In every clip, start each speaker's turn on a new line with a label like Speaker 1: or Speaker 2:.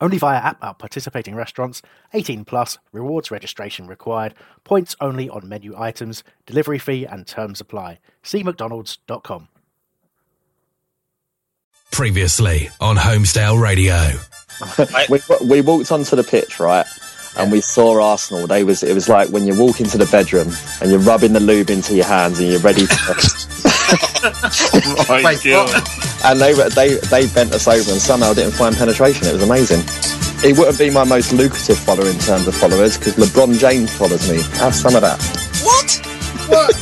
Speaker 1: Only via app at participating restaurants. 18 plus. Rewards registration required. Points only on menu items. Delivery fee and terms apply. See mcdonalds.com.
Speaker 2: Previously on Holmesdale Radio.
Speaker 3: we, we walked onto the pitch, right? And we saw Arsenal. They was it was like when you walk into the bedroom and you're rubbing the lube into your hands and you're ready to.
Speaker 4: my
Speaker 1: Wait,
Speaker 4: God.
Speaker 3: and they they they bent us over and somehow didn't find penetration. It was amazing. It wouldn't be my most lucrative follower in terms of followers because LeBron James follows me. Have some of that.
Speaker 5: What? What?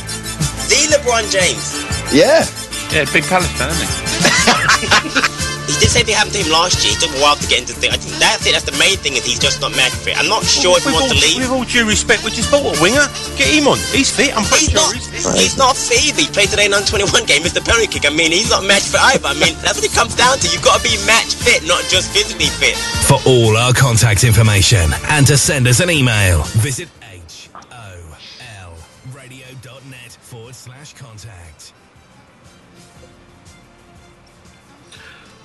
Speaker 5: the LeBron James.
Speaker 3: Yeah.
Speaker 4: Yeah, big Palace fan, isn't he?
Speaker 5: He did say they happened to him last year. He took a while to get into the thing. I think that's it. That's the main thing is he's just not match fit. I'm not sure if he wants
Speaker 4: all,
Speaker 5: to leave.
Speaker 4: with all due respect, we just bought a winger. Get him on. He's fit. I'm pretty
Speaker 5: He's
Speaker 4: sure
Speaker 5: not.
Speaker 4: he's fit.
Speaker 5: He's not fit. He played today in under 21 game. Missed the penalty kick. I mean, he's not match fit either. I mean, that's what it comes down to. You've got to be match fit, not just physically fit.
Speaker 2: For all our contact information and to send us an email, visit holradio.net forward slash contact.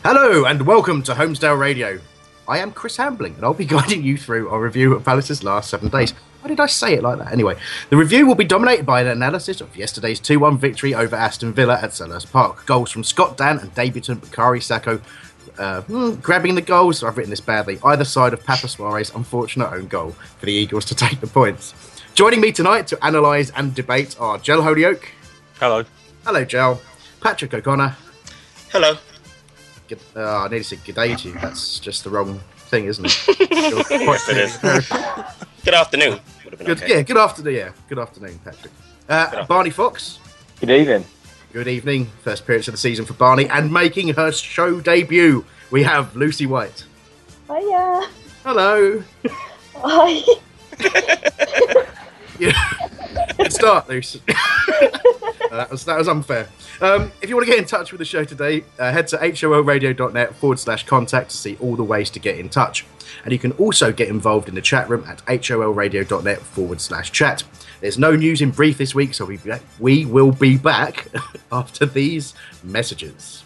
Speaker 1: Hello and welcome to Holmesdale Radio. I am Chris Hambling and I'll be guiding you through our review of Palace's last seven days. Why did I say it like that? Anyway, the review will be dominated by an analysis of yesterday's 2 1 victory over Aston Villa at Selhurst Park. Goals from Scott Dann and debutant Bakary Sako. Uh, hmm, grabbing the goals, I've written this badly, either side of Pape Souaré's unfortunate own goal for the Eagles to take the points. Joining me tonight to analyse and debate are Gel Holyoke.
Speaker 4: Hello.
Speaker 1: Hello, Gel. Patrick O'Connor.
Speaker 5: Hello.
Speaker 1: Good, uh, I nearly said good day to you. That's just the wrong thing, isn't it?
Speaker 5: Yes, it is. Good afternoon. Would have been
Speaker 1: Good,
Speaker 5: okay.
Speaker 1: yeah, good afternoon. Yeah, good afternoon, Patrick. Uh, Barney Fox.
Speaker 3: Good evening.
Speaker 1: Good evening. First appearance of the season for Barney, and making her show debut, we have Lucy White.
Speaker 6: Hiya.
Speaker 1: Hello.
Speaker 6: Hi.
Speaker 1: Yeah. Good start, Lucy. That was that was unfair. Um, if you want to get in touch with the show today, uh, head to holradio.net forward slash contact to see all the ways to get in touch. And you can also get involved in the chat room at holradio.net forward slash chat. There's no news in brief this week, so we, we will be back after these messages.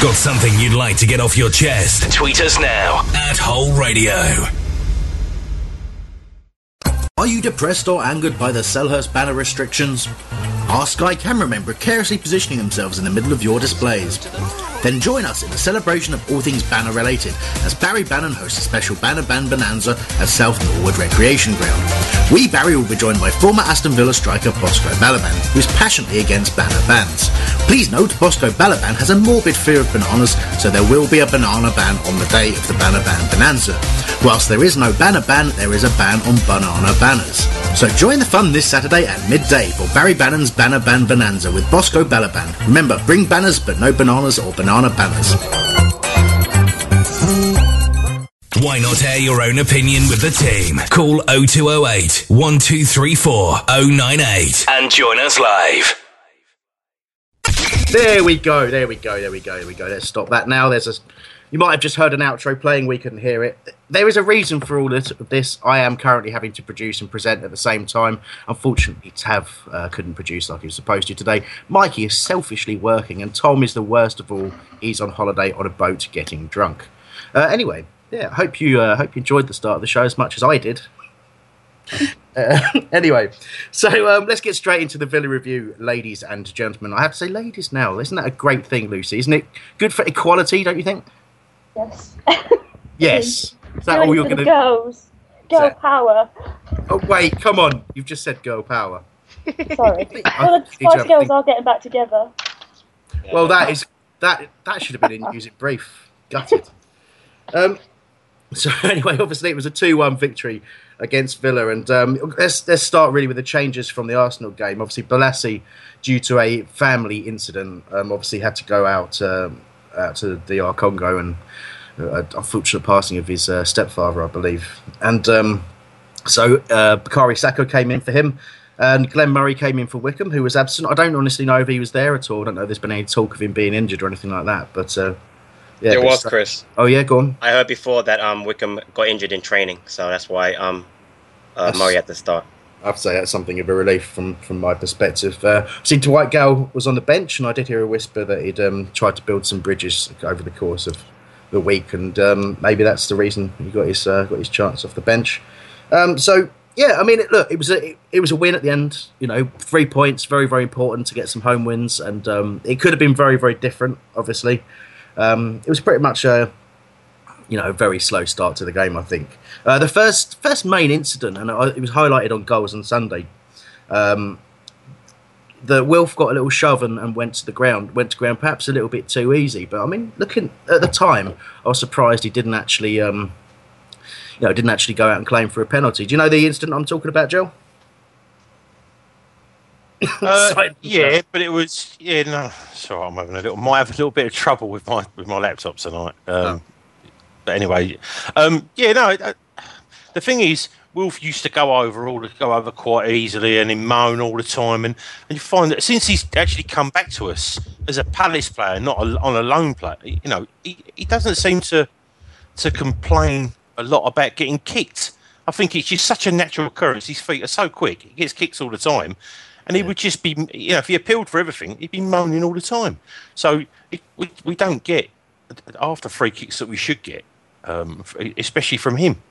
Speaker 2: Got something you'd like to get off your chest? Tweet us now at Whole Radio.
Speaker 7: Are you depressed or angered by the Selhurst banner restrictions? Our Sky cameramen precariously positioning themselves in the middle of your displays? Then join us in the celebration of all things banner related as Barry Bannon hosts a special Banner Band Bonanza at South Norwood Recreation Ground. We, Barry, will be joined by former Aston Villa striker Bosco Balaban, who is passionately against banner bans. Please note, Bosco Balaban has a morbid fear of bananas, so there will be a banana ban on the day of the Banner Ban Bonanza. Whilst there is no banner ban, there is a ban on banana banners. So join the fun this Saturday at midday for Barry Bannon's Banner Ban Bonanza with Bosco Balaban. Remember, bring banners but no bananas or banana banners.
Speaker 2: Why not air your own opinion with the team? Call 0208 1234 098 and join us live.
Speaker 1: There we go, there we go, there we go, there we go. Let's stop that now. There's a. You might have just heard an outro playing, we couldn't hear it. There is a reason for all this. I am currently having to produce and present at the same time. Unfortunately, Tav uh, couldn't produce like he was supposed to today. Mikey is selfishly working, and Tom is the worst of all. He's on holiday on a boat getting drunk. Uh, anyway, yeah, hope you uh, hope you enjoyed the start of the show as much as I did. Uh, anyway, so um, let's get straight into the Villa review, ladies and gentlemen. I have to say, ladies now. Isn't that a great thing, Lucy? Isn't it good for equality? Don't you think?
Speaker 6: Yes.
Speaker 1: Yes. Is that all you're going to?
Speaker 6: girls. Girl
Speaker 1: that-
Speaker 6: power.
Speaker 1: Oh wait, come on! You've just said girl power.
Speaker 6: Sorry.
Speaker 1: I
Speaker 6: well, the Spice Girls
Speaker 1: think.
Speaker 6: are getting back together.
Speaker 1: Well, that is that that should have been in music brief. Gutted. Um, so anyway, obviously it was a two-one victory against Villa, and um, let's let's start really with the changes from the Arsenal game. Obviously, Bolasie, due to a family incident, um, obviously had to go out um, out to the DR Congo and uh, unfortunate passing of his uh, stepfather, I believe, and. Um, so uh, Bakary Sako came in for him, and Glenn Murray came in for Wickham, who was absent. I don't honestly know if he was there at all. I don't know if there's been any talk of him being injured or anything like that. But uh, yeah,
Speaker 5: there was Chris.
Speaker 1: Oh yeah, go on.
Speaker 5: I heard before that um Wickham got injured in training, so that's why um uh,
Speaker 1: That's-
Speaker 5: Murray had to start.
Speaker 1: I have to say that's something of a relief from from my perspective. Uh, see, Dwight Gayle was on the bench, and I did hear a whisper that he'd um, tried to build some bridges over the course of the week, and um, maybe that's the reason he got his uh, got his chance off the bench. Um, so yeah, I mean, it, look, it was a it was a win at the end. You know, three points, very very important to get some home wins, and um, it could have been very very different. Obviously, um, it was pretty much a you know a very slow start to the game. I think uh, the first first main incident, and it was highlighted on goals on Sunday. Um, the Wilf got a little shove and, and went to the ground. Went to ground, perhaps a little bit too easy. But I mean, looking at the time, I was surprised he didn't actually, um, you know, didn't actually go out and claim for a penalty. Do you know the incident I'm talking about, Joe?
Speaker 4: Uh, yeah, but it was yeah no. Sorry, I'm having a little might have a little bit of trouble with my with my laptop tonight. Um, But anyway, um, yeah, no. Uh, the thing is, Wilf used to go over all go over quite easily and he moan all the time, and, and you find that since he's actually come back to us as a Palace player, not a, on a loan player, you know, he, he doesn't seem to to complain a lot about getting kicked. I think it's just such a natural occurrence. His feet are so quick; he gets kicks all the time, and he would just be, you know, if he appealed for everything, he'd be moaning all the time. So it, we we don't get after free kicks that we should get, um, especially from him.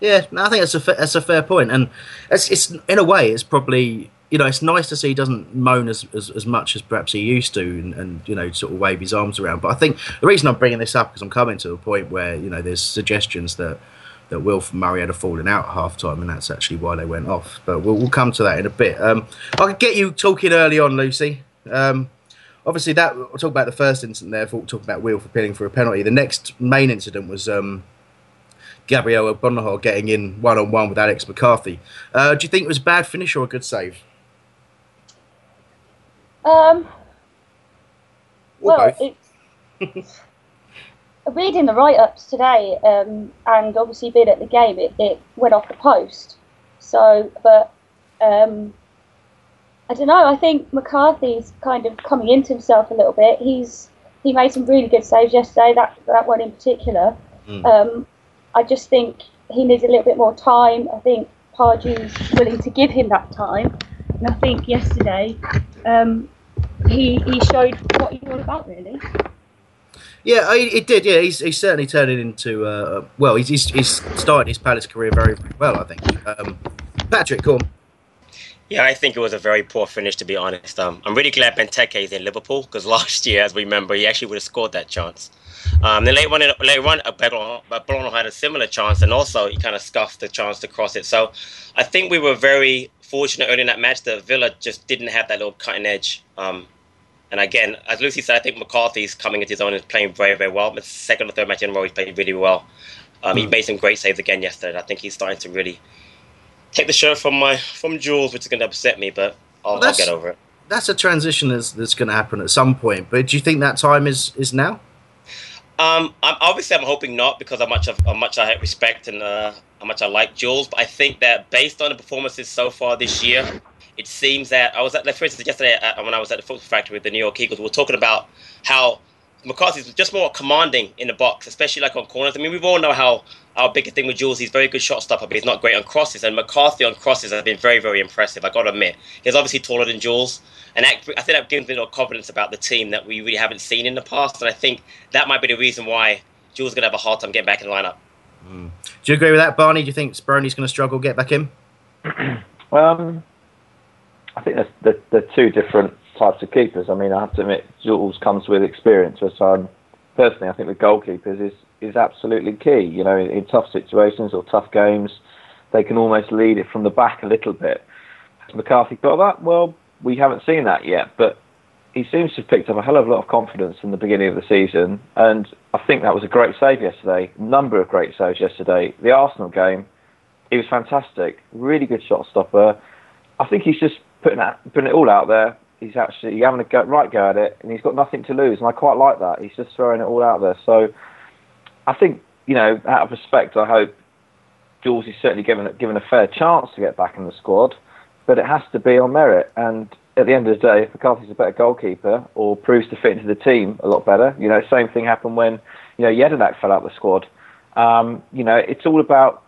Speaker 1: Yeah, I think that's a fa- that's a fair point, and it's, it's in a way it's probably you know it's nice to see he doesn't moan as, as, as much as perhaps he used to, and, and you know sort of wave his arms around. But I think the reason I'm bringing this up is I'm coming to a point where you know there's suggestions that that Wilf and Murray had a falling out at half time, and that's actually why they went off. But we'll, we'll come to that in a bit. Um, I could get you talking early on, Lucy. Um, obviously, that we'll talk about the first incident there. We'll talk about Wilf appealing for a penalty. The next main incident was. Um, Gabriel Agbonlahor getting in one on one with Alex McCarthy. Uh, do you think it was a bad finish or a good save?
Speaker 6: Um,
Speaker 1: Or
Speaker 6: well, it's reading the write-ups today, um, and obviously being at the game, it, it went off the post. So, but um, I don't know. I think McCarthy's kind of coming into himself a little bit. He's he made some really good saves yesterday. That that one in particular.
Speaker 8: Mm.
Speaker 6: Um, I just think he needs a little bit more time. I think Pardew's willing to give him that time, and I think yesterday um, he he showed what he's all about really.
Speaker 1: Yeah, I- it did. Yeah, he's, he's certainly turning into. Uh, well, he's, he's he's started his Palace career very, very well. I think. Um, Patrick, come.
Speaker 5: Yeah, I think it was a very poor finish, to be honest. Um, I'm really glad Benteke is in Liverpool because last year, as we remember, he actually would have scored that chance. Um, then later on, later on, Belon had a similar chance, and also he kind of scuffed the chance to cross it. So I think we were very fortunate early in that match that Villa just didn't have that little cutting edge. Um, and again, as Lucy said, I think McCarthy's coming into his own and playing very, very well. The second or third match in a row, he's playing really well. Um, He
Speaker 1: Mm.
Speaker 5: made some great saves again yesterday. I think he's starting to really take the shirt from my from Jules, which is going to upset me, but I'll, I'll get over it.
Speaker 1: That's a transition that's, that's going to happen at some point. But do you think that time is is now?
Speaker 5: Um, I'm, obviously, I'm hoping not because how much of how much I respect and uh, how much I like Jules. But I think that based on the performances so far this year, it seems that I was at, like, for instance, yesterday uh, when I was at the Football Factory with the New York Eagles, we were talking about how McCarthy's just more commanding in the box, especially like on corners. I mean, we all know how our biggest thing with Jules, he's very good shot stopper, but he's not great on crosses. And McCarthy on crosses has been very, very impressive. I got to admit, he's obviously taller than Jules, and that, I think that gives me a little confidence about the team that we really haven't seen in the past. And I think that might be the reason why Jules is going to have a hard time getting back in the lineup.
Speaker 1: Mm. Do you agree with that, Barney? Do you think Speroni's going to struggle get back in?
Speaker 9: Um, I think there's the, the two different types of keepers. I mean, I have to admit, Jules comes with experience, which I'm um, personally, I think with goalkeepers is is absolutely key. You know, in, in tough situations or tough games, they can almost lead it from the back a little bit. Has McCarthy got that? Well, we haven't seen that yet, but he seems to have picked up a hell of a lot of confidence in the beginning of the season, and I think that was a great save yesterday. Number of great saves yesterday. The Arsenal game, he was fantastic. Really good shot stopper. I think he's just putting that, putting it all out there. He's actually having a go, right go at it, and he's got nothing to lose, and I quite like that. He's just throwing it all out there. So I think you know, out of respect, I hope Jules is certainly given given a fair chance to get back in the squad, but it has to be on merit. And at the end of the day, if McCarthy's a better goalkeeper or proves to fit into the team a lot better, you know, same thing happened when you know Jedinak fell out of the squad. Um, you know, it's all about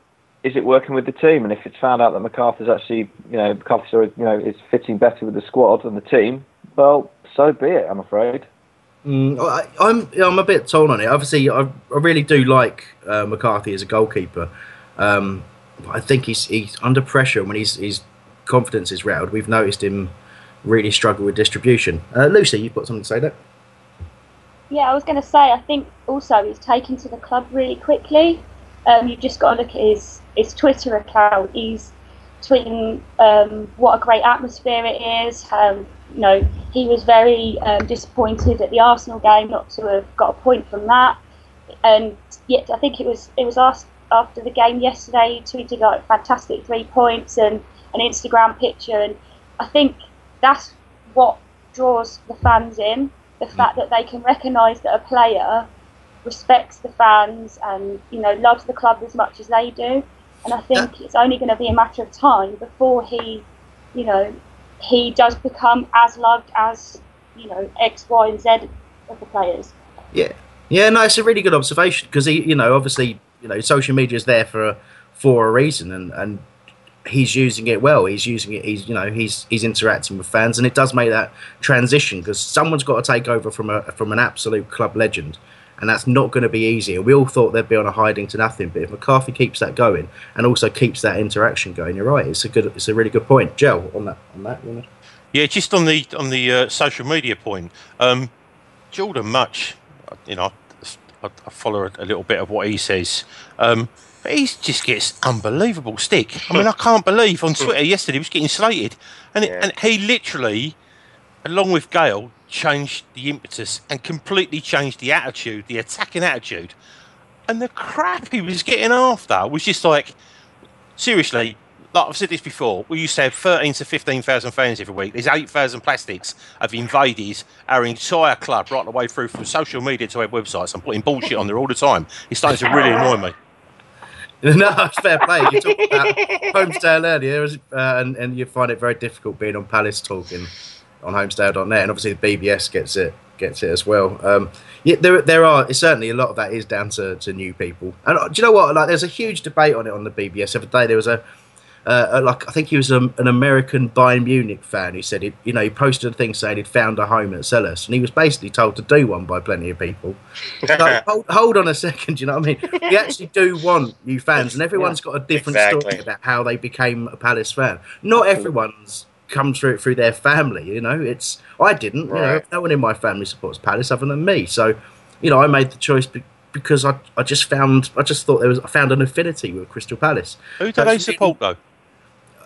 Speaker 9: is it working with the team, and if it's found out that McCarthy's actually, you know, McCarthy's you know is fitting better with the squad and the team, well, so be it. I'm afraid.
Speaker 1: Mm, I, I'm I'm a bit torn on it. Obviously, I, I really do like uh, McCarthy as a goalkeeper. Um, I think he's he's under pressure when his his confidence is rattled. We've noticed him really struggle with distribution. Uh, Lucy, you've got something to say there?
Speaker 6: Yeah, I was going to say, I think also he's taken to the club really quickly. Um, you've just got to look at his, his Twitter account. He's tweeting um, what a great atmosphere it is. Um, you know, he was very um, disappointed at the Arsenal game not to have got a point from that. And yet, I think it was it was asked after the game yesterday. He tweeted like fantastic three points and an Instagram picture, and I think that's what draws the fans in. The fact that they can recognise that a player respects the fans and you know loves the club as much as they do. And I think it's only going to be a matter of time before he, you know, he does become as loved as you know X, Y, and Z of the players.
Speaker 1: Yeah, yeah, no, it's a really good observation because he, you know, obviously, you know, social media is there for a, for a reason, and and he's using it well. He's using it. He's you know he's he's interacting with fans, and it does make that transition because someone's got to take over from a from an absolute club legend, and that's not going to be easy. We all thought they'd be on a hiding to nothing, but if McCarthy keeps that going and also keeps that interaction going, you're right. It's a good. It's a really good point, Joe. On that, on that, you
Speaker 4: Yeah, just on the on the uh, social media point, um, Jordan Mutch, you know, I, I follow a, little bit of what he says. Um, he just gets unbelievable stick. I mean, I can't believe on Twitter yesterday he was getting slated, and it, and he literally, along with Gayle, changed the impetus and completely changed the attitude, the attacking attitude, and the crap he was getting after was just like, seriously. Like I've said this before, we used to have 13 to 15,000 fans every week. There's 8,000 plastics have invaded our entire club right the way through from social media to our websites. I'm putting bullshit on there all the time. It's starting to really annoy me.
Speaker 1: no, fair play. You talked about Holmesdale earlier, uh, and, and you find it very difficult being on Palace talking on Holmesdale.net, and obviously the BBS gets it gets it as well. Um, yeah, there there are certainly a lot of that is down to, to new people. And uh, do you know what? Like, there's a huge debate on it on the BBS. Every day there was a uh, like I think he was a, an American Bayern Munich fan who said, he, you know, he posted a thing saying he'd found a home at Selhurst, and he was basically told to do one by plenty of people. so, hold, hold, on a second, you know what I mean? We actually do want new fans, and everyone's got a different exactly. story about how they became a Palace fan. Not everyone's come through it through their family, you know. It's I didn't, right. you know, no one in my family supports Palace other than me, so you know, I made the choice. because I, I just found I just thought there was I found an affinity with Crystal Palace.
Speaker 4: Who do they support though?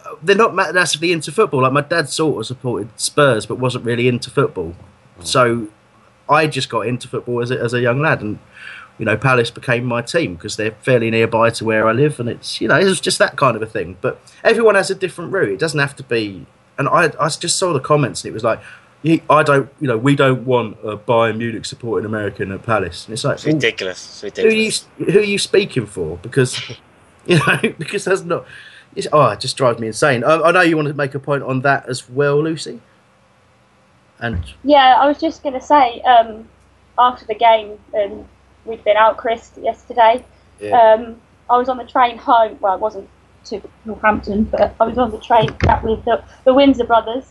Speaker 1: Uh, they're not massively into football. Like my dad sort of supported Spurs, but wasn't really into football. Hmm. So I just got into football as a, as a young lad, and you know, Palace became my team because they're fairly nearby to where I live, and it's you know, it was just that kind of a thing. But everyone has a different route. It doesn't have to be. And I, I just saw the comments, and it was like, I don't, you know, we don't want a Bayern Munich supporting American at Palace. And it's like
Speaker 5: it's ridiculous. It's ridiculous.
Speaker 1: Who are you, who are you speaking for? Because you know, because that's not it's, oh, it just drives me insane. I, I know you want to make a point on that as well, Lucy. And
Speaker 6: yeah, I was just going to say um, after the game, and we'd been out, Chris, yesterday. Yeah. Um, I was on the train home. Well, I wasn't to Northampton, but I was on the train back with the, the Windsor brothers,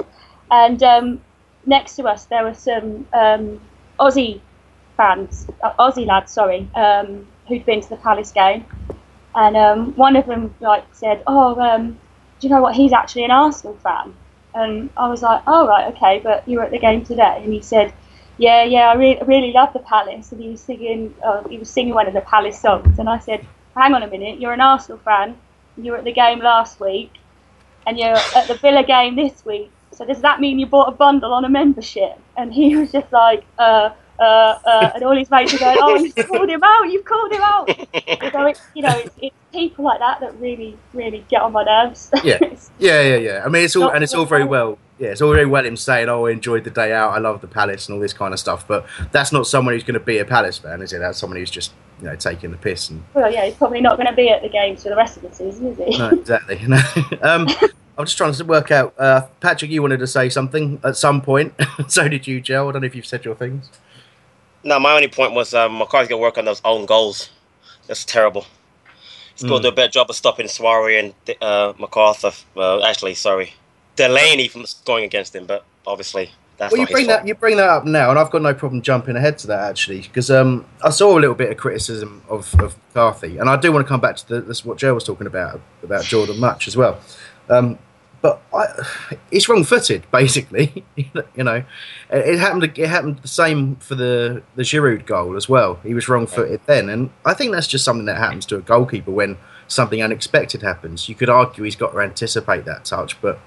Speaker 6: and um, next to us there were some um, Aussie fans, uh, Aussie lads, sorry, um, who'd been to the Palace game, and um, one of them like said, "Oh, um, do you know what? He's actually an Arsenal fan." And I was like, "Oh right, okay, but you were at the game today." And he said, "Yeah, yeah, I really, really love the Palace." And he was singing, uh, he was singing one of the Palace songs. And I said, "Hang on a minute, you're an Arsenal fan. You were at the game last week, and you're at the Villa game this week. So does that mean you bought a bundle on a membership?" And he was just like, "Uh." Uh, uh, and all his mates are going, "Oh, you've called him out! You've called him out!" so it's you know, it's, it's people like that that really, really get on my nerves.
Speaker 1: Yeah, yeah, yeah, yeah. I mean, it's all and it's all very well. Yeah, it's all very well him saying, "Oh, I enjoyed the day out. I love the Palace and all this kind of stuff." But that's not someone who's going to be a Palace fan, is it? That's someone who's just you know taking the piss and.
Speaker 6: well, yeah, he's probably not going to be at the games for the rest of the season, is he?
Speaker 1: No, exactly. No. um, I'm just trying to work out. Uh, Patrick, you wanted to say something at some point. so did you, Joe. I don't know if you've said your things.
Speaker 5: No, my only point was um, McCarthy's gonna work on those own goals. That's terrible. He's gonna
Speaker 1: Mm.
Speaker 5: do a better job of stopping Souaré and uh, McArthur. Well, actually, sorry, Delaney from scoring against him, but obviously that's
Speaker 1: well, you bring
Speaker 5: fault.
Speaker 1: that you bring that up now, and I've got no problem jumping ahead to that actually, because um, I saw a little bit of criticism of, of McCarthy, and I do want to come back to the, this what Joe was talking about about Jordan Mutch as well. Um, but I, it's wrong-footed, basically. you know, it happened. It happened the same for the the Giroud goal as well. He was wrong-footed then, and I think that's just something that happens to a goalkeeper when something unexpected happens. You could argue he's got to anticipate that touch, but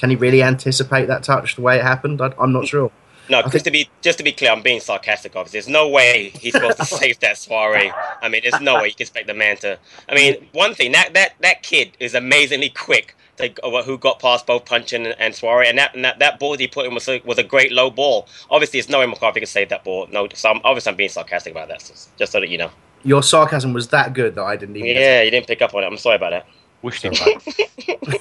Speaker 1: can he really anticipate that touch the way it happened? I, I'm not sure.
Speaker 5: No, just to be just to be clear, I'm being sarcastic. Obviously, there's no way he's supposed to save that soiree. I mean, there's no way you can expect the man to. I mean, one thing that that that kid is amazingly quick. To, uh, who got past both Puncheon and, and Souaré, and that, and that that ball he put in was a, was a great low ball. Obviously, it's no way McCarthy can save that ball. No, so I'm, obviously I'm being sarcastic about that. So, just so that you know.
Speaker 1: Your sarcasm was that good that I didn't even.
Speaker 5: Yeah, you didn't pick up on it. I'm sorry about that.
Speaker 4: Wished him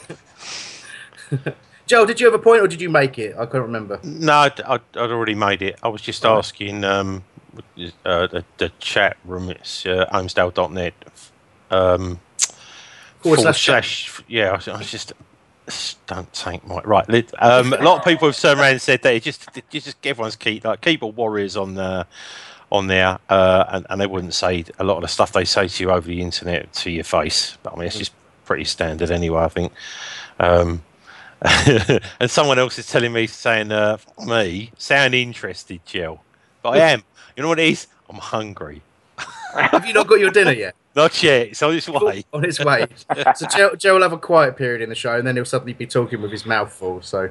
Speaker 1: Joe, did you have a point or did you make it? I can't remember.
Speaker 4: No, I'd, I'd, I'd already made it. I was just asking um, uh, the, the chat room. It's uh, holmesdale.net. Um,
Speaker 1: Forward slash
Speaker 4: slash, yeah, I was, I was just don't take my right. Um, a lot of people have turned around and said that it just, it just everyone's keep like keyboard warriors on the on there, uh, and, and they wouldn't say a lot of the stuff they say to you over the internet to your face. But I mean, it's just pretty standard anyway. I think. Um, and someone else is telling me saying, uh, "Me sound interested, Jill," but I am. You know what it is? I'm hungry.
Speaker 1: Have you not got your dinner yet?
Speaker 4: Not yet. It's on its way.
Speaker 1: On its way. so Joe, Joe will have a quiet period in the show, and then he'll suddenly be talking with his mouth full. So,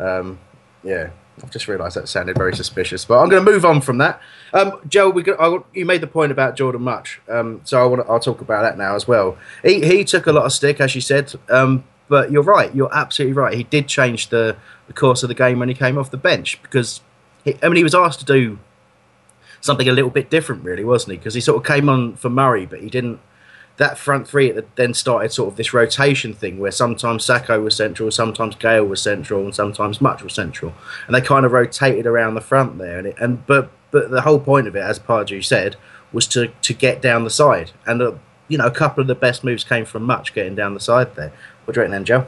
Speaker 1: um, yeah, I've just realised that sounded very suspicious. But I'm going to move on from that. Um, Joe, we got, I, you made the point about Jordan Mutch, um, so I want to, I'll talk about that now as well. He he took a lot of stick, as you said, um, but you're right. You're absolutely right. He did change the, the course of the game when he came off the bench because he, I mean he was asked to do something a little bit different, really, wasn't he? Because he sort of came on for Murray, but he didn't. That front three then started sort of this rotation thing where sometimes Sako was central, sometimes Gayle was central, and sometimes Mutch was central, and they kind of rotated around the front there. And, it, and but but the whole point of it, as Pardew said, was to to get down the side. And uh, you know, a couple of the best moves came from Mutch getting down the side there. What you reckon, then, Joe?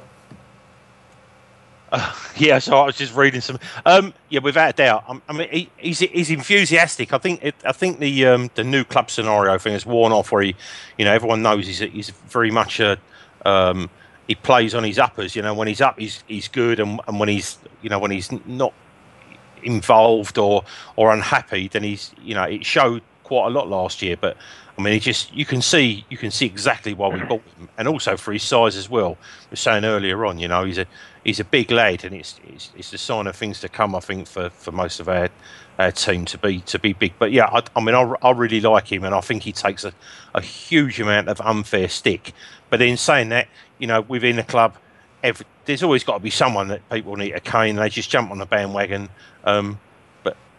Speaker 4: Yeah, so I was just reading some. Um, yeah, without a doubt. Um, I mean, he, he's he's enthusiastic. I think it, I think the um, the new club scenario thing has worn off. Where he, you know, everyone knows he's he's very much a um, he plays on his uppers. You know, when he's up, he's he's good, and, and when he's you know when he's not involved or or unhappy, then he's you know it showed quite a lot last year. But I mean, he just you can see you can see exactly why we bought him, and also for his size as well. We were saying earlier on, you know, he's a he's a big lad, and it's it's, it's a sign of things to come. I think for, for most of our, our team to be to be big. But yeah, I, I mean, I, I really like him, and I think he takes a, a huge amount of unfair stick. But in saying that, you know, within the club, every, there's always got to be someone that people need to cane. And they just jump on the bandwagon. Um,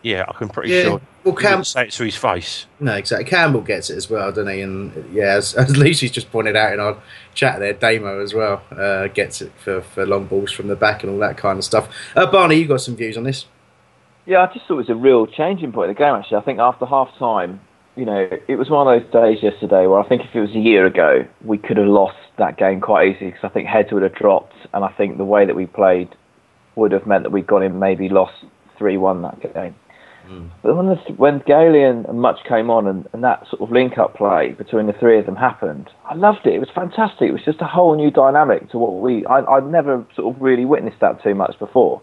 Speaker 4: yeah, I can pretty
Speaker 1: Yeah,
Speaker 4: sure.
Speaker 1: well,
Speaker 4: he
Speaker 1: Cam-
Speaker 4: wouldn't say it to his face.
Speaker 1: No, exactly. Campbell gets it as well, doesn't he? And yeah, as, as Lucy's just pointed out in our chat there, Damo as well uh, gets it for, for long balls from the back and all that kind of stuff. Uh, Barney, you got some views on this?
Speaker 9: Yeah, I just thought it was a real changing point in the game. Actually, I think after half time, you know, it was one of those days yesterday where I think if it was a year ago, we could have lost that game quite easily because I think heads would have dropped, and I think the way that we played would have meant that we'd gone in maybe lost three one that game. Mm. But when, the, when Gailey and, and Mutch came on and, and that sort of link up play between the three of them happened, I loved it. It was fantastic. It was just a whole new dynamic to what we. I, I'd never sort of really witnessed that too much before.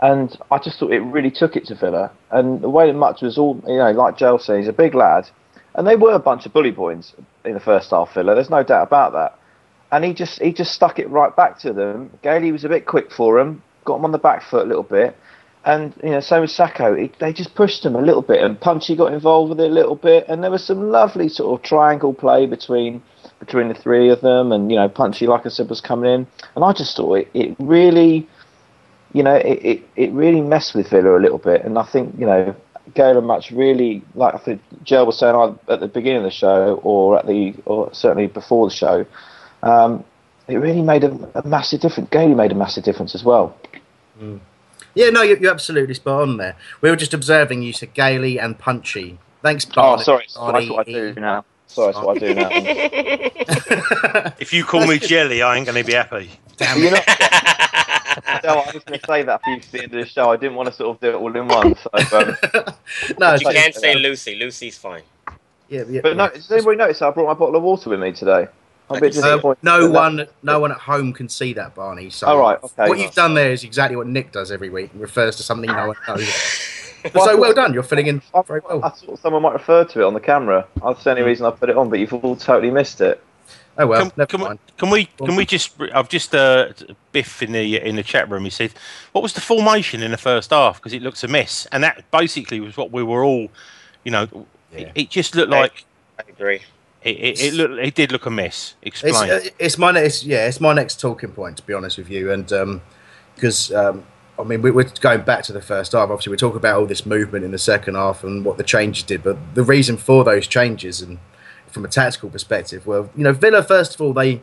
Speaker 9: And I just thought it really took it to Villa. And the way that Mutch was all, you know, like Joel said, he's a big lad. And they were a bunch of bully boys in the first half, Villa. There's no doubt about that. And he just he just stuck it right back to them. Gailey was a bit quick for him, got him on the back foot a little bit. And you know, same with Sako, he, they just pushed him a little bit, and Punchy got involved with it a little bit, and there was some lovely sort of triangle play between between the three of them, and you know, Punchy, like I said, was coming in, and I just thought it, it really, you know, it, it, it really messed with Villa a little bit, and I think you know, Galen Much really, like I think Joe was saying at the beginning of the show or at the or certainly before the show, um, it really made a, a massive difference. Gailey made a massive difference as well.
Speaker 1: Mm. Yeah, no, you're, you're absolutely spot on there. We were just observing you said gaily and Punchy. Thanks, Barney.
Speaker 9: Oh, sorry, that's what I do now. Sorry, that's what I do now.
Speaker 4: if you call me Jelly, I ain't going to be happy.
Speaker 1: Damn
Speaker 9: You're not- no, I was going to say that for you to the end of the show. I didn't want to sort of do it all in one. So, um,
Speaker 1: no,
Speaker 5: you can't say Lucy. Lucy's fine.
Speaker 1: Yeah, yeah.
Speaker 9: But no, does anybody notice I brought my bottle of water with me today? I'm a bit
Speaker 1: Um,
Speaker 9: disappointed.
Speaker 1: no
Speaker 9: with that.
Speaker 1: one, no one at home can see that, Barney. So
Speaker 9: All right, okay.
Speaker 1: what you've done there is exactly what Nick does every week. He refers to something no one knows. so well done. You're filling in very well.
Speaker 9: I thought someone might refer to it on the camera. That's the only reason I put it on, but you've all totally missed it.
Speaker 1: Oh well,
Speaker 4: can, can we, can we can we just I've just uh, Biff in the in the chat room he said what was the formation in the first half because it looks a mess and that basically was what we were all you know it, it just looked like
Speaker 5: I agree
Speaker 4: it, it, it looked it did look a mess.
Speaker 1: It's,
Speaker 4: explain.
Speaker 1: uh, it's my next, yeah, it's my next talking point to be honest with you, and because um, I mean we, we're going back to the first half. Obviously, we talk about all this movement in the second half and what the changes did, but the reason for those changes and from a tactical perspective, well, you know, Villa first of all they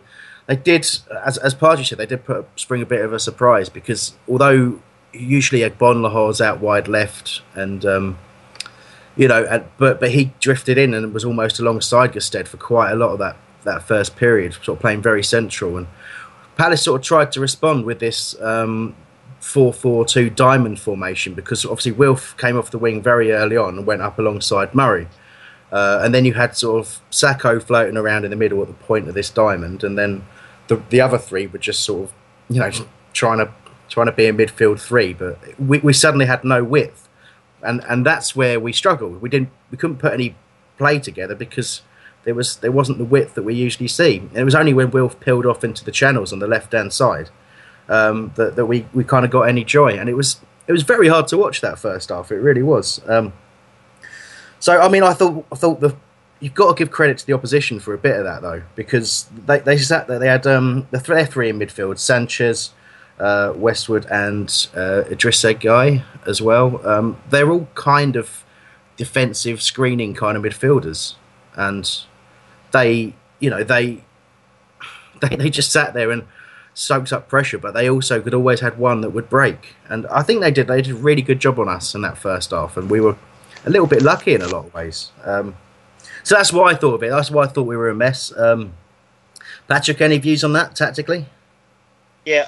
Speaker 1: they did as as Pardew said they did put spring a bit of a surprise because although usually Agbonlahor's out wide left and um, you know, and, but but he drifted in and was almost alongside Gestede for quite a lot of that that first period, sort of playing very central. And Palace sort of tried to respond with this um, four-four-two diamond formation because obviously Wilf came off the wing very early on and went up alongside Murray. Uh, and then you had sort of Sako floating around in the middle at the point of this diamond, and then the the other three were just sort of, you know, trying to trying to be a midfield three, but we, we suddenly had no width and and that's where we struggled. We didn't we couldn't put any play together because there was there wasn't the width that we usually see. And it was only when Wilf peeled off into the channels on the left hand side um, that that we, we kind of got any joy. And it was it was very hard to watch that first half. It really was. Um, so I mean, I thought I thought the you've got to give credit to the opposition for a bit of that though, because they they sat there. They had um, the th- three in midfield: Sanchez, uh, Westwood, and uh, Gueye as well. Um, they're all kind of defensive screening kind of midfielders, and they, you know, they they, they just sat there and soaked up pressure, but they also could always had one that would break. And I think they did. They did a really good job on us in that first half, and we were a little bit lucky in a lot of ways. Um, so that's what I thought of it. That's why I thought we were a mess. Um, Patrick, any views on that tactically?
Speaker 5: Yeah,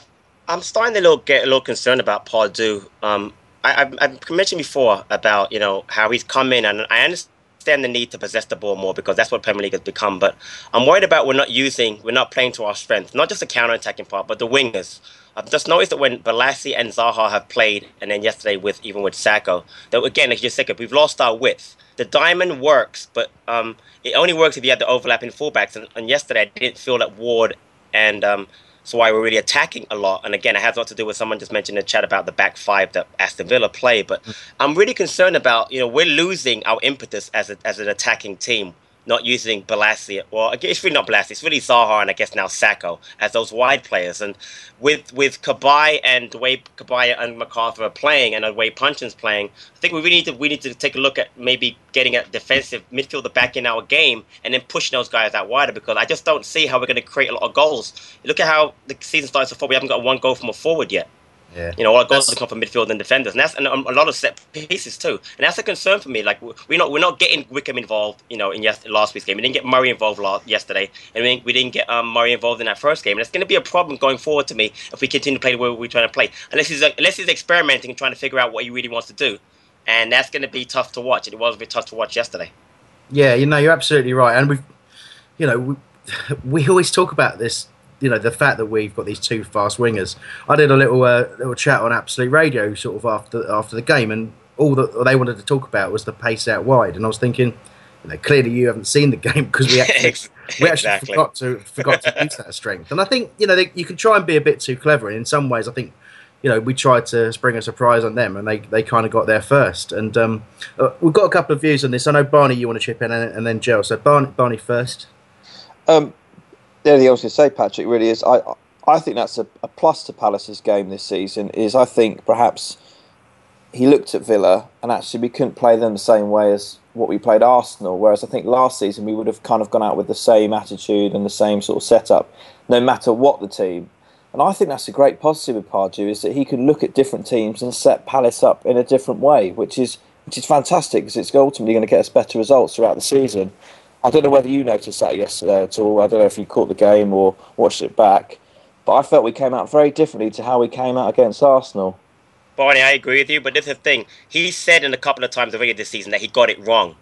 Speaker 5: I'm starting to little, get a little concerned about Pardew. Um, I, I've, I've mentioned before about you know how he's come in, and I understand the need to possess the ball more because that's what Premier League has become. But I'm worried about we're not using, we're not playing to our strength, not just the counter-attacking part, but the wingers. I've just noticed that when Bolasie and Zaha have played, and then yesterday with even with Sako, that again, as you said, we've lost our width. The diamond works, but um, it only works if you have the overlapping fullbacks. And, and yesterday, I didn't feel that Ward and um, so why we're really attacking a lot. And again, it has a lot to do with someone just mentioned in the chat about the back five that Aston Villa play. But mm. I'm really concerned about you know we're losing our impetus as a, as an attacking team, not using Bolasie. Well, it's really not Bolasie. It's really Zaha and I guess now Sako as those wide players. And with with Cabaye and the way Cabaye and McArthur are playing and the way Puncheon's playing, I think we really need to we need to take a look at maybe getting a defensive midfielder back in our game and then pushing those guys out wider because I just don't see how we're going to create a lot of goals. Look at how the season starts so far. We haven't got one goal from a forward yet.
Speaker 1: Yeah.
Speaker 5: You know, all our goals come from midfield and defenders, and that's and a lot of set pieces too. And that's a concern for me. Like we're not we're not getting Wickham involved. You know, in yes, last week's game, we didn't get Murray involved last, yesterday, and we didn't, we didn't get um, Murray involved in that first game. And it's going to be a problem going forward to me if we continue to play the way we're trying to play. Unless he's unless he's experimenting and trying to figure out what he really wants to do. and that's going to be tough to watch. It was a bit tough to watch yesterday.
Speaker 1: Yeah, you know, you're absolutely right, and we've, you know, we, we always talk about this. You know, the fact that we've got these two fast wingers. I did a little uh, little chat on Absolute Radio, sort of after after the game, and all that they wanted to talk about was the pace out wide. And I was thinking, you know, clearly you haven't seen the game because we actually, we actually
Speaker 5: Exactly.
Speaker 1: forgot to forgot to use that strength. And I think you know they, you can try and be a bit too clever. And in some ways, I think you know we tried to spring a surprise on them, and they, they kind of got there first. And um, uh, we've got a couple of views on this. I know Barney, you want to chip in, and, and then Joe. So Barney, Barney first.
Speaker 9: Um, the only thing I was going to say, Patrick, really is I I think that's a, a plus to Palace's game this season. Is I think perhaps he looked at Villa and actually we couldn't play them the same way as what we played Arsenal. Whereas I think last season we would have kind of gone out with the same attitude and the same sort of setup, no matter what the team. And I think that's a great positive with Pardew is that he can look at different teams and set Palace up in a different way, which is which is fantastic because it's ultimately going to get us better results throughout the season. I don't know whether you noticed that yesterday at all. I don't know if you caught the game or watched it back, but I felt we came out very differently to how we came out against Arsenal.
Speaker 5: Barney, I agree with you, but this is the thing. He said in a couple of times already this season that he got it wrong,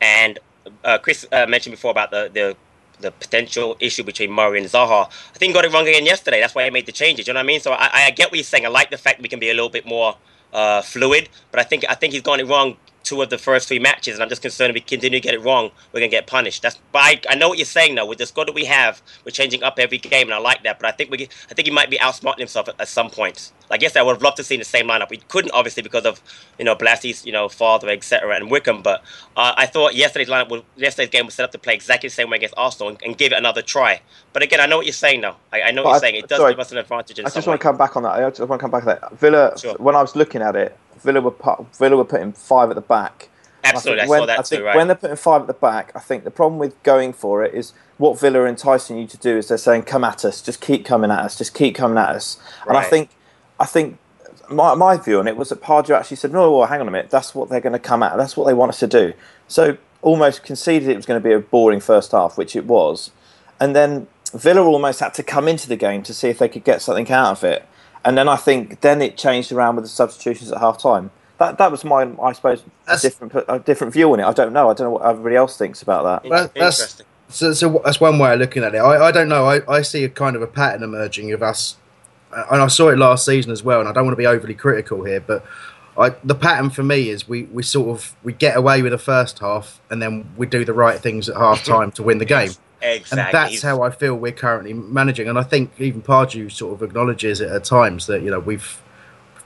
Speaker 5: and uh, Chris uh, mentioned before about the, the the potential issue between Murray and Zaha. I think he got it wrong again yesterday. That's why he made the changes. You know what I mean? So I, I get what you're saying. I like the fact we can be a little bit more uh, fluid, but I think I think he's got it wrong two of the first three matches, and I'm just concerned if we continue to get it wrong, we're gonna get punished. That's but I, I know what you're saying though. With the squad that we have, we're changing up every game, and I like that. But I think we I think he might be outsmarting himself at, at some points. Like yes, I would have loved to see the same lineup. We couldn't obviously because of you know Blasty's you know father etc. and Wickham. But uh, I thought yesterday's lineup, was, yesterday's game was set up to play exactly the same way against Arsenal and, and give it another try. But again, I know what you're saying though. I, I know what you're
Speaker 9: I-
Speaker 5: saying. It does
Speaker 9: sorry,
Speaker 5: give us an advantage
Speaker 9: I just
Speaker 5: way.
Speaker 9: want to come back on that. I just want to come back on that. Villa, when I was looking at it, Villa were put, Villa were putting five at the back.
Speaker 5: Absolutely, I
Speaker 9: think when,
Speaker 5: saw that
Speaker 9: I think
Speaker 5: too, right.
Speaker 9: when they're putting five at the back, I think the problem with going for it is what Villa are enticing you to do is they're saying, "Come at us, just keep coming at us, just keep coming at us." And I think, I think. My, my view on it was that Pardew actually said, no, well, hang on a minute, that's what they're going to come at, that's what they want us to do. So almost conceded it was going to be a boring first half, which it was. And then Villa almost had to come into the game to see if they could get something out of it. And then I think then it changed around with the substitutions at half time. That that was my I suppose a different a different view on it. I don't know. I don't know what everybody else thinks about that.
Speaker 1: Well, that's so, so that's one way of looking at it. I, I don't know. I, I see a kind of a pattern emerging of us, uh, and I saw it last season as well. And I don't want to be overly critical here, but I, the pattern for me is we, we sort of we get away with the first half, and then we do the right things at half time to win the game.
Speaker 5: Exactly.
Speaker 1: And that's how I feel we're currently managing. And I think even Pardew sort of acknowledges it at times that you know we've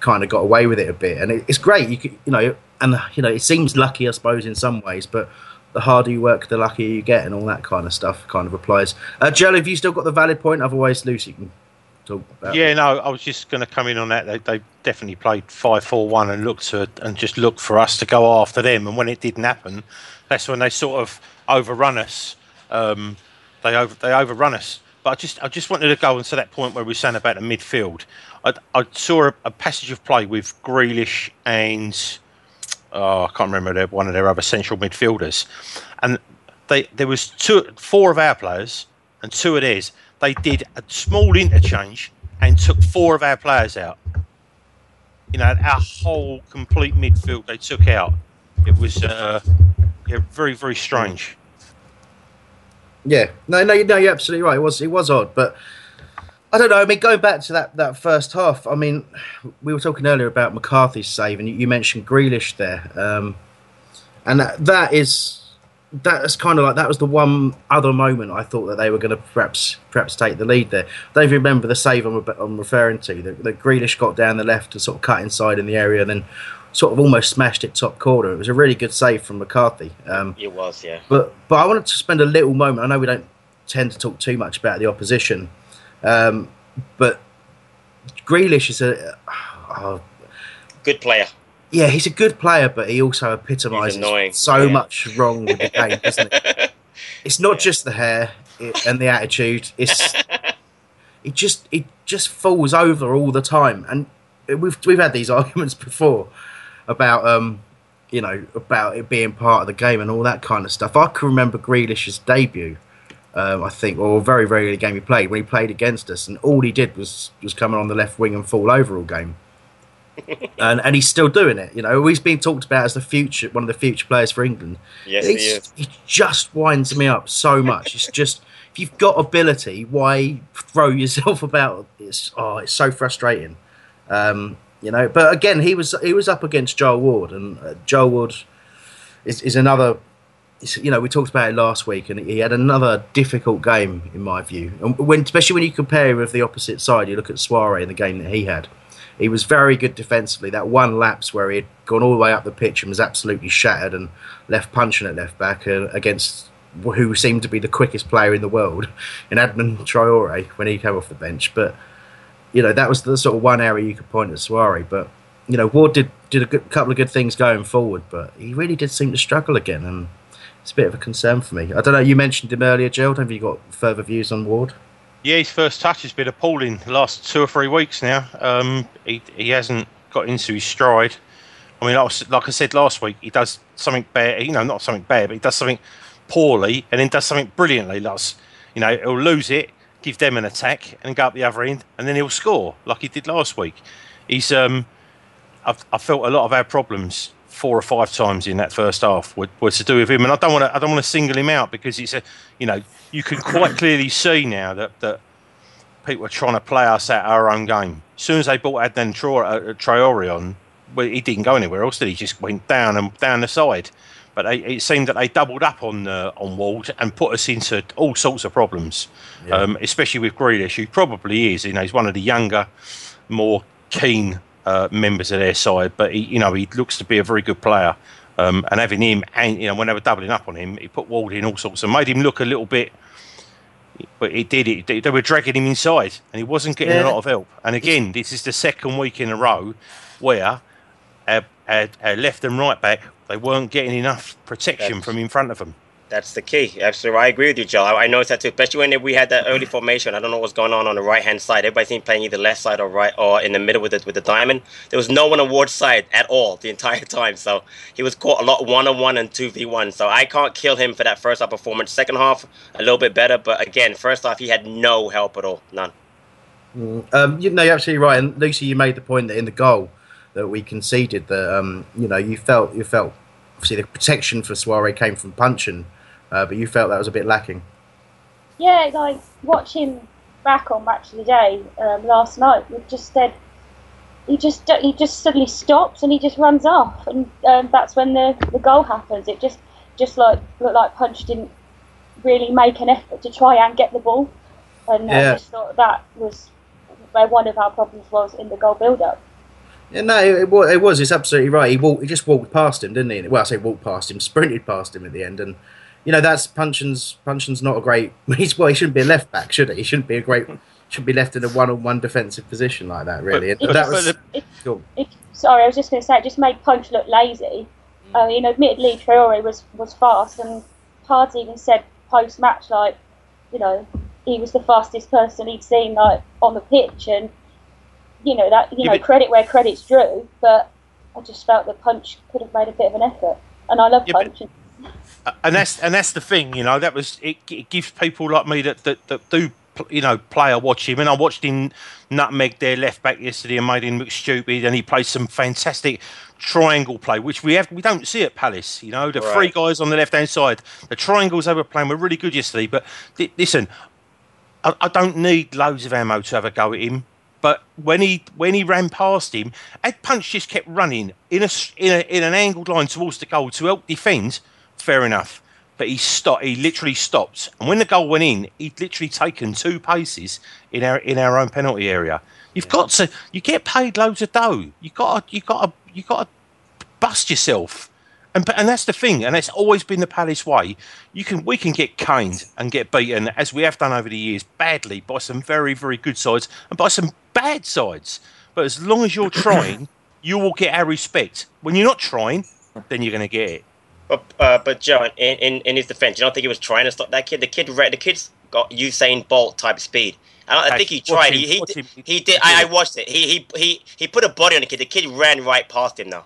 Speaker 1: kind of got away with it a bit, and it, it's great. You could, you know, and you know, it seems lucky, I suppose, in some ways, but the harder you work, the luckier you get, and all that kind of stuff kind of applies. Uh, Joe, have you still got the valid point? Otherwise, Lucy can talk about.
Speaker 4: Yeah, no, I was just going to come in on that. They, they definitely played five four one and looked to and just looked for us to go after them. And when it didn't happen, that's when they sort of overrun us. Um, they over they overrun us. But I just I just wanted to go on to that point where we were saying about the midfield. I, I saw a, a passage of play with Grealish and oh, I can't remember their, one of their other central midfielders, and they there was two four of our players and two of theirs. They did a small interchange and took four of our players out. You know, our whole complete midfield they took out. It was uh, yeah, very very strange.
Speaker 1: Yeah, no, no, no, you're absolutely right. It was, it was odd, but I don't know. I mean, going back to that, that first half, I mean, we were talking earlier about McCarthy's save, and you, mentioned Grealish there, um, and that, that is that's kind of like that was the one other moment I thought that they were going to perhaps perhaps take the lead there. I don't remember the save I'm, I'm referring to. That Grealish got down the left to sort of cut inside in the area, and then sort of almost smashed it top corner. It was a really good save from McCarthy. Um,
Speaker 5: It was, yeah.
Speaker 1: but but I wanted to spend a little moment. I know we don't tend to talk too much about the opposition, um, but Grealish is a oh,
Speaker 5: Good player.
Speaker 1: yeah, he's a good player, but he also epitomises so
Speaker 5: yeah.
Speaker 1: much wrong with the game, doesn't it? It's not just the hair and the attitude. It's it just it just falls over all the time, and we've we've had these arguments before about um you know about it being part of the game and all that kind of stuff. I can remember Grealish's debut. Um, I think, or a very, very early game he played when he played against us, and all he did was was coming on the left wing and fall over all game. and and he's still doing it. You know, he's being talked about as the future, one of the future players for England.
Speaker 5: Yes, he is.
Speaker 1: It just winds me up so much. It's just if you've got ability, why throw yourself about? It's oh, it's so frustrating. Um, you know, but again, he was he was up against Joel Ward, and uh, Joel Ward is, is another. You know, we talked about it last week, and he had another difficult game in my view. And when, especially when you compare him with the opposite side, you look at Souaré in the game that he had. He was very good defensively. That one lapse where he had gone all the way up the pitch and was absolutely shattered and left Puncheon at left back uh, against who seemed to be the quickest player in the world in Adama Traore when he came off the bench. But you know that was the sort of one area you could point at Souaré. But you know Ward did did a good, couple of good things going forward, but he really did seem to struggle again, and it's a bit of a concern for me. I don't know. You mentioned him earlier, Gerald. Have you got further views on Ward?
Speaker 4: Yeah, his first touch has been appalling the last two or three weeks now. Um, he, he hasn't got into his stride. I mean, like I said last week, he does something bad, you know, not something bad, but he does something poorly and then does something brilliantly. Like, you know, he'll lose it, give them an attack, and go up the other end, and then he'll score like he did last week. He's, um, I've, I felt a lot of our problems four or five times in that first half were, were to do with him, and I don't want to, I don't want to single him out because it's a, you know, you can quite clearly see now that that people are trying to play us at our own game. As soon as they brought Adama Traore, uh, Traore on, well, he didn't go anywhere else. Did he? he just went down and down the side. But they, it seemed that they doubled up on uh, on Ward and put us into all sorts of problems, um, especially with Grealish, who probably is. You know, he's one of the younger, more keen uh, members of their side. But he, you know, he looks to be a very good player. Um, and having him, and you know, when they were doubling up on him, he put Ward in all sorts and made him look a little bit. But he did it. They were dragging him inside, and he wasn't getting a lot of help. And again, this is the second week in a row where left and right back they weren't getting enough protection from in front of them.
Speaker 5: That's the key. Absolutely, I agree with you, Joe. I, I noticed that too, especially when we had that early formation. I don't know what's going on on the right hand side. Everybody seemed playing either left side or right or in the middle with the with the diamond. There was no one on Ward's side at all the entire time. So he was caught a lot one on one and two v one. So I can't kill him for that first half performance. Second half a little bit better, but again, first half he had no help at all, none.
Speaker 1: Um, you know, you're absolutely right. And Lucy, you made the point that in the goal that we conceded, that um, you know, you felt you felt obviously the protection for Souaré came from Puncheon, uh, but you felt that was a bit lacking.
Speaker 6: Yeah, like watching back on Match of the Day um, last night, we just said he just he just suddenly stops and he just runs off, and um, that's when the, the goal happens. It just just like looked like Punch didn't really make an effort to try and get the ball, and I just thought that was where one of our problems was in the goal build-up.
Speaker 1: Yeah, no, it, it, wa- it was. It's absolutely right. He walked, he just walked past him, didn't he? Well, I say walked past him, sprinted past him at the end, and you know that's Puncheon's. Puncheon's not a great. He's well, he shouldn't be a left back, should he? He shouldn't be a great. Should be left in a one-on-one defensive position like that, really.
Speaker 6: But-
Speaker 1: And that
Speaker 6: but
Speaker 1: was.
Speaker 6: the-
Speaker 1: Cool.
Speaker 6: It, sorry, I was just going to say it just made Punch look lazy. I mm. mean, admittedly, Traore was, was fast, and Pards even said post match, like, you know, he was the fastest person he'd seen like on the pitch, and you know that you
Speaker 4: Yeah,
Speaker 6: know
Speaker 4: but-
Speaker 6: credit where credit's due. But I just felt that Punch could have made a bit of an effort, and I love
Speaker 4: Yeah, but-
Speaker 6: Punch. and-
Speaker 4: and that's and that's the thing, you know. That was it. It gives people like me that that, that do pl- you know play or watch him, and I watched him nutmeg their left back yesterday and made him look stupid, and he played some fantastic triangle play, which we have we don't see at Palace. You know, the three guys on the left hand side, the triangles they were playing were really good yesterday. But li- listen, I, I don't need loads of ammo to have a go at him. But when he when he ran past him, Ed Punch just kept running in a, in, a, in an angled line towards the goal to help defend. Fair enough, but he stopped. He literally stopped, and when the goal went in, he'd literally taken two paces in our in our own penalty area. You've got to. You get paid loads of dough. You got. You got. You got to bust yourself. And, and that's the thing, and it's always been the Palace way. You can we can get caned and get beaten as we have done over the years badly by some very very good sides and by some bad sides. But as long as you're trying, you will get our respect. When you're not trying, then you're going to get it.
Speaker 5: But uh, but Joe, in, in in his defense, you don't think he was trying to stop that kid? The kid, the kid's got Usain Bolt type speed. I, I think he tried.
Speaker 4: him,
Speaker 5: he he, did- he did. I, I watched it. He he he he put a body on the kid. The kid ran right past him. Now,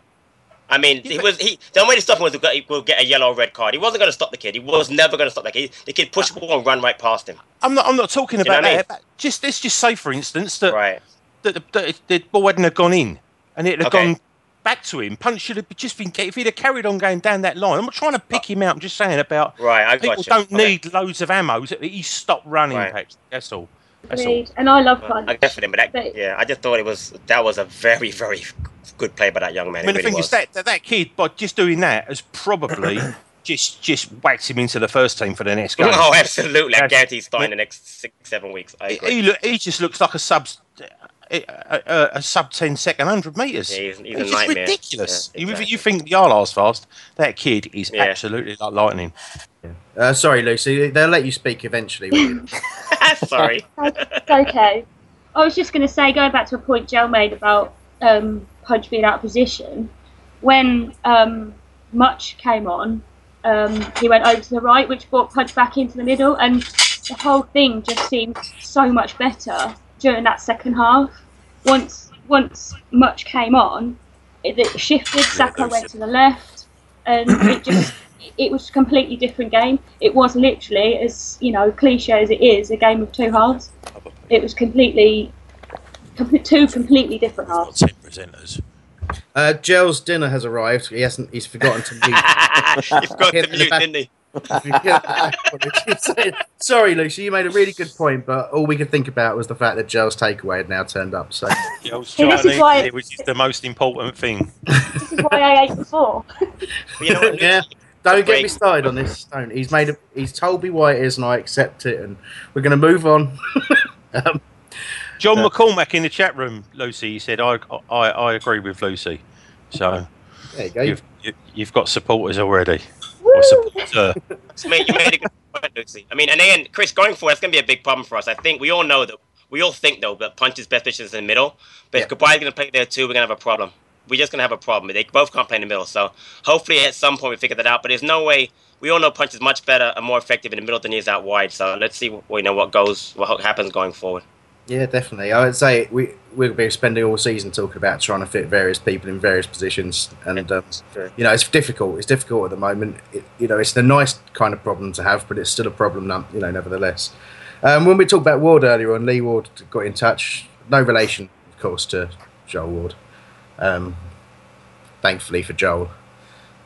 Speaker 5: I mean, he was he. The only way to stop him was to will get a yellow or red card. He wasn't going to stop the kid. He was never going to stop that kid. The kid pushed the ball and ran right past him.
Speaker 4: I'm not. I'm not talking
Speaker 5: Do you know
Speaker 4: about
Speaker 5: what I
Speaker 4: that.
Speaker 5: mean?
Speaker 4: Just let's just say, for instance, that
Speaker 5: Right.
Speaker 4: that the, that the ball hadn't have gone in, and it'd have
Speaker 5: Okay.
Speaker 4: gone back to him. Punch should have just been if he'd have carried on going down that line. I'm not trying to pick him out. I'm just saying about
Speaker 5: Right, I
Speaker 4: people
Speaker 5: got
Speaker 4: don't
Speaker 5: Okay.
Speaker 4: need loads of ammo. He stopped running.
Speaker 5: Right.
Speaker 4: Patrick, That's all. That's all.
Speaker 6: Agreed. And I love Punch.
Speaker 5: I definitely, but that,
Speaker 6: But-
Speaker 5: yeah, I just thought it was that was a very, very good play by that young man.
Speaker 4: I mean,
Speaker 5: it
Speaker 4: the
Speaker 5: really
Speaker 4: thing
Speaker 5: was.
Speaker 4: is that, that that kid, by just doing that, has probably just just whacked him into the first team for the next oh, game.
Speaker 5: Oh, absolutely! I guarantee he's starting the next six, seven weeks. I
Speaker 4: He, he, look, he just looks like a sub a, a, a sub 10 second 100 metres.
Speaker 5: Yeah, he's- he's a
Speaker 4: it's just
Speaker 5: nightmare.
Speaker 4: ridiculous.
Speaker 5: Yeah,
Speaker 4: You-
Speaker 5: exactly.
Speaker 4: you, think the Arlars fast? That kid is
Speaker 5: Yeah.
Speaker 4: absolutely like lightning.
Speaker 1: Uh, sorry, Lucy. They'll let you speak eventually. won't you?
Speaker 5: Sorry.
Speaker 6: It's okay. I was just going to say, going back to a point Joe made about um, Punch being out of position, when um, Mutch came on, um, he went over to the right, which brought Punch back into the middle, and the whole thing just seemed so much better during that second half. Once once Mutch came on, it, it shifted. Sako went to the left, and it just it was a completely different game. It was literally, as you know, cliche as it is, a game of two halves. It was completely, com- two completely different halves.
Speaker 4: Ten presenters.
Speaker 1: Uh, Gel's dinner has arrived. He hasn't. He's forgotten to mute.
Speaker 5: you forgot to mute, didn't he?
Speaker 1: Sorry, Lucy. You made a really good point, but all we could think about was the fact that Gel's takeaway had now turned up. So
Speaker 4: Yeah, I was
Speaker 6: this
Speaker 4: trying
Speaker 6: is
Speaker 4: to
Speaker 6: why-
Speaker 4: it, which is the most important thing.
Speaker 6: This is why I ate before.
Speaker 5: You know what?
Speaker 1: yeah. Don't get me started on this. Don't. He's made. A, he's told me why it is, and I accept it. And we're going to move on. um,
Speaker 4: John
Speaker 1: Uh,
Speaker 4: McCormack in the chat room, Lucy, he said, I, I, I agree with Lucy. So
Speaker 1: there you go.
Speaker 4: you've, you, you've got supporters already. Or supporter.
Speaker 5: You made, you made a good point, Lucy. I mean, and then Chris, going forward, it's going to be a big problem for us. I think we all know that. We all think though that Punch's best position is in the middle, but if Cabaye's going to play there too, we're going to have a problem. We're just going to have a problem. They both can't play in the middle, so hopefully at some point we figure that out. But there's no way. We all know Punch is much better and more effective in the middle than he is out wide. So let's see, what, you know, what goes, what happens going forward.
Speaker 1: Yeah, definitely. I would say we we'll be spending all season talking about trying to fit various people in various positions, and um, you know it's difficult. It's difficult at the moment. It, you know, it's the nice kind of problem to have, but it's still a problem. You know, nevertheless. Um, when we talked about Ward earlier on, Lee Ward got in touch. No relation, of course, to Joel Ward. Um, thankfully for Joel.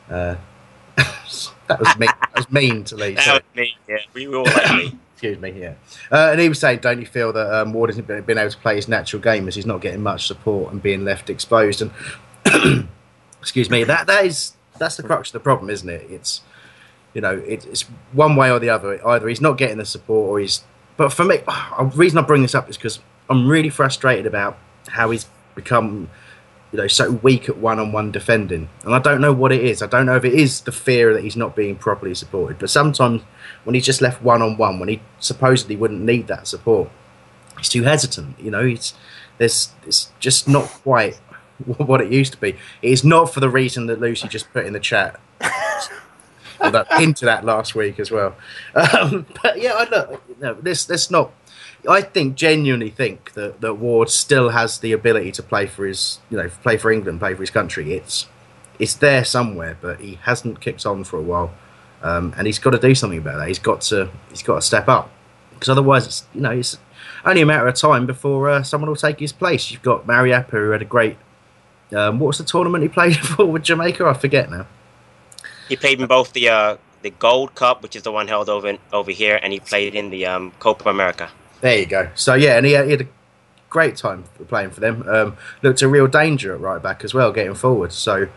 Speaker 1: Uh, that was mean. That was mean to Lee.
Speaker 5: That was me. Yeah, we were all like me.
Speaker 1: Excuse me, yeah. Uh, and he was saying, don't you feel that um, Ward hasn't been, been able to play his natural game as he's not getting much support and being left exposed? And excuse me, that that is that's the crux of the problem, isn't it? It's you know it, it's one way or the other. Either he's not getting the support, or he's. But for me, the reason I bring this up is because I'm really frustrated about how he's become you know, so weak at one-on-one defending, and I don't know what it is. I don't know if it is the fear that he's not being properly supported. But sometimes when he's just left one-on-one, when he supposedly wouldn't need that support, he's too hesitant. You know, he's there's it's just not quite what it used to be. It is not for the reason that Lucy just put in the chat. Into that last week as well. Um, but yeah, I look, no, this this not. I think genuinely think that, that Ward still has the ability to play for his, you know, play for England, play for his country. It's it's there somewhere, but he hasn't kicked on for a while, um, and he's got to do something about that. He's got to he's got to step up because otherwise, it's you know, it's only a matter of time before uh, someone will take his place. You've got Mariappa who had a great. Um, what was the tournament he played for with Jamaica? I forget now.
Speaker 5: He played in both the uh, the Gold Cup, which is the one held over over here, and he played in the um, Copa America.
Speaker 1: There you go. So yeah, and he had, he had a great time playing for them. Um, looked a real danger at right back as well, getting forward. So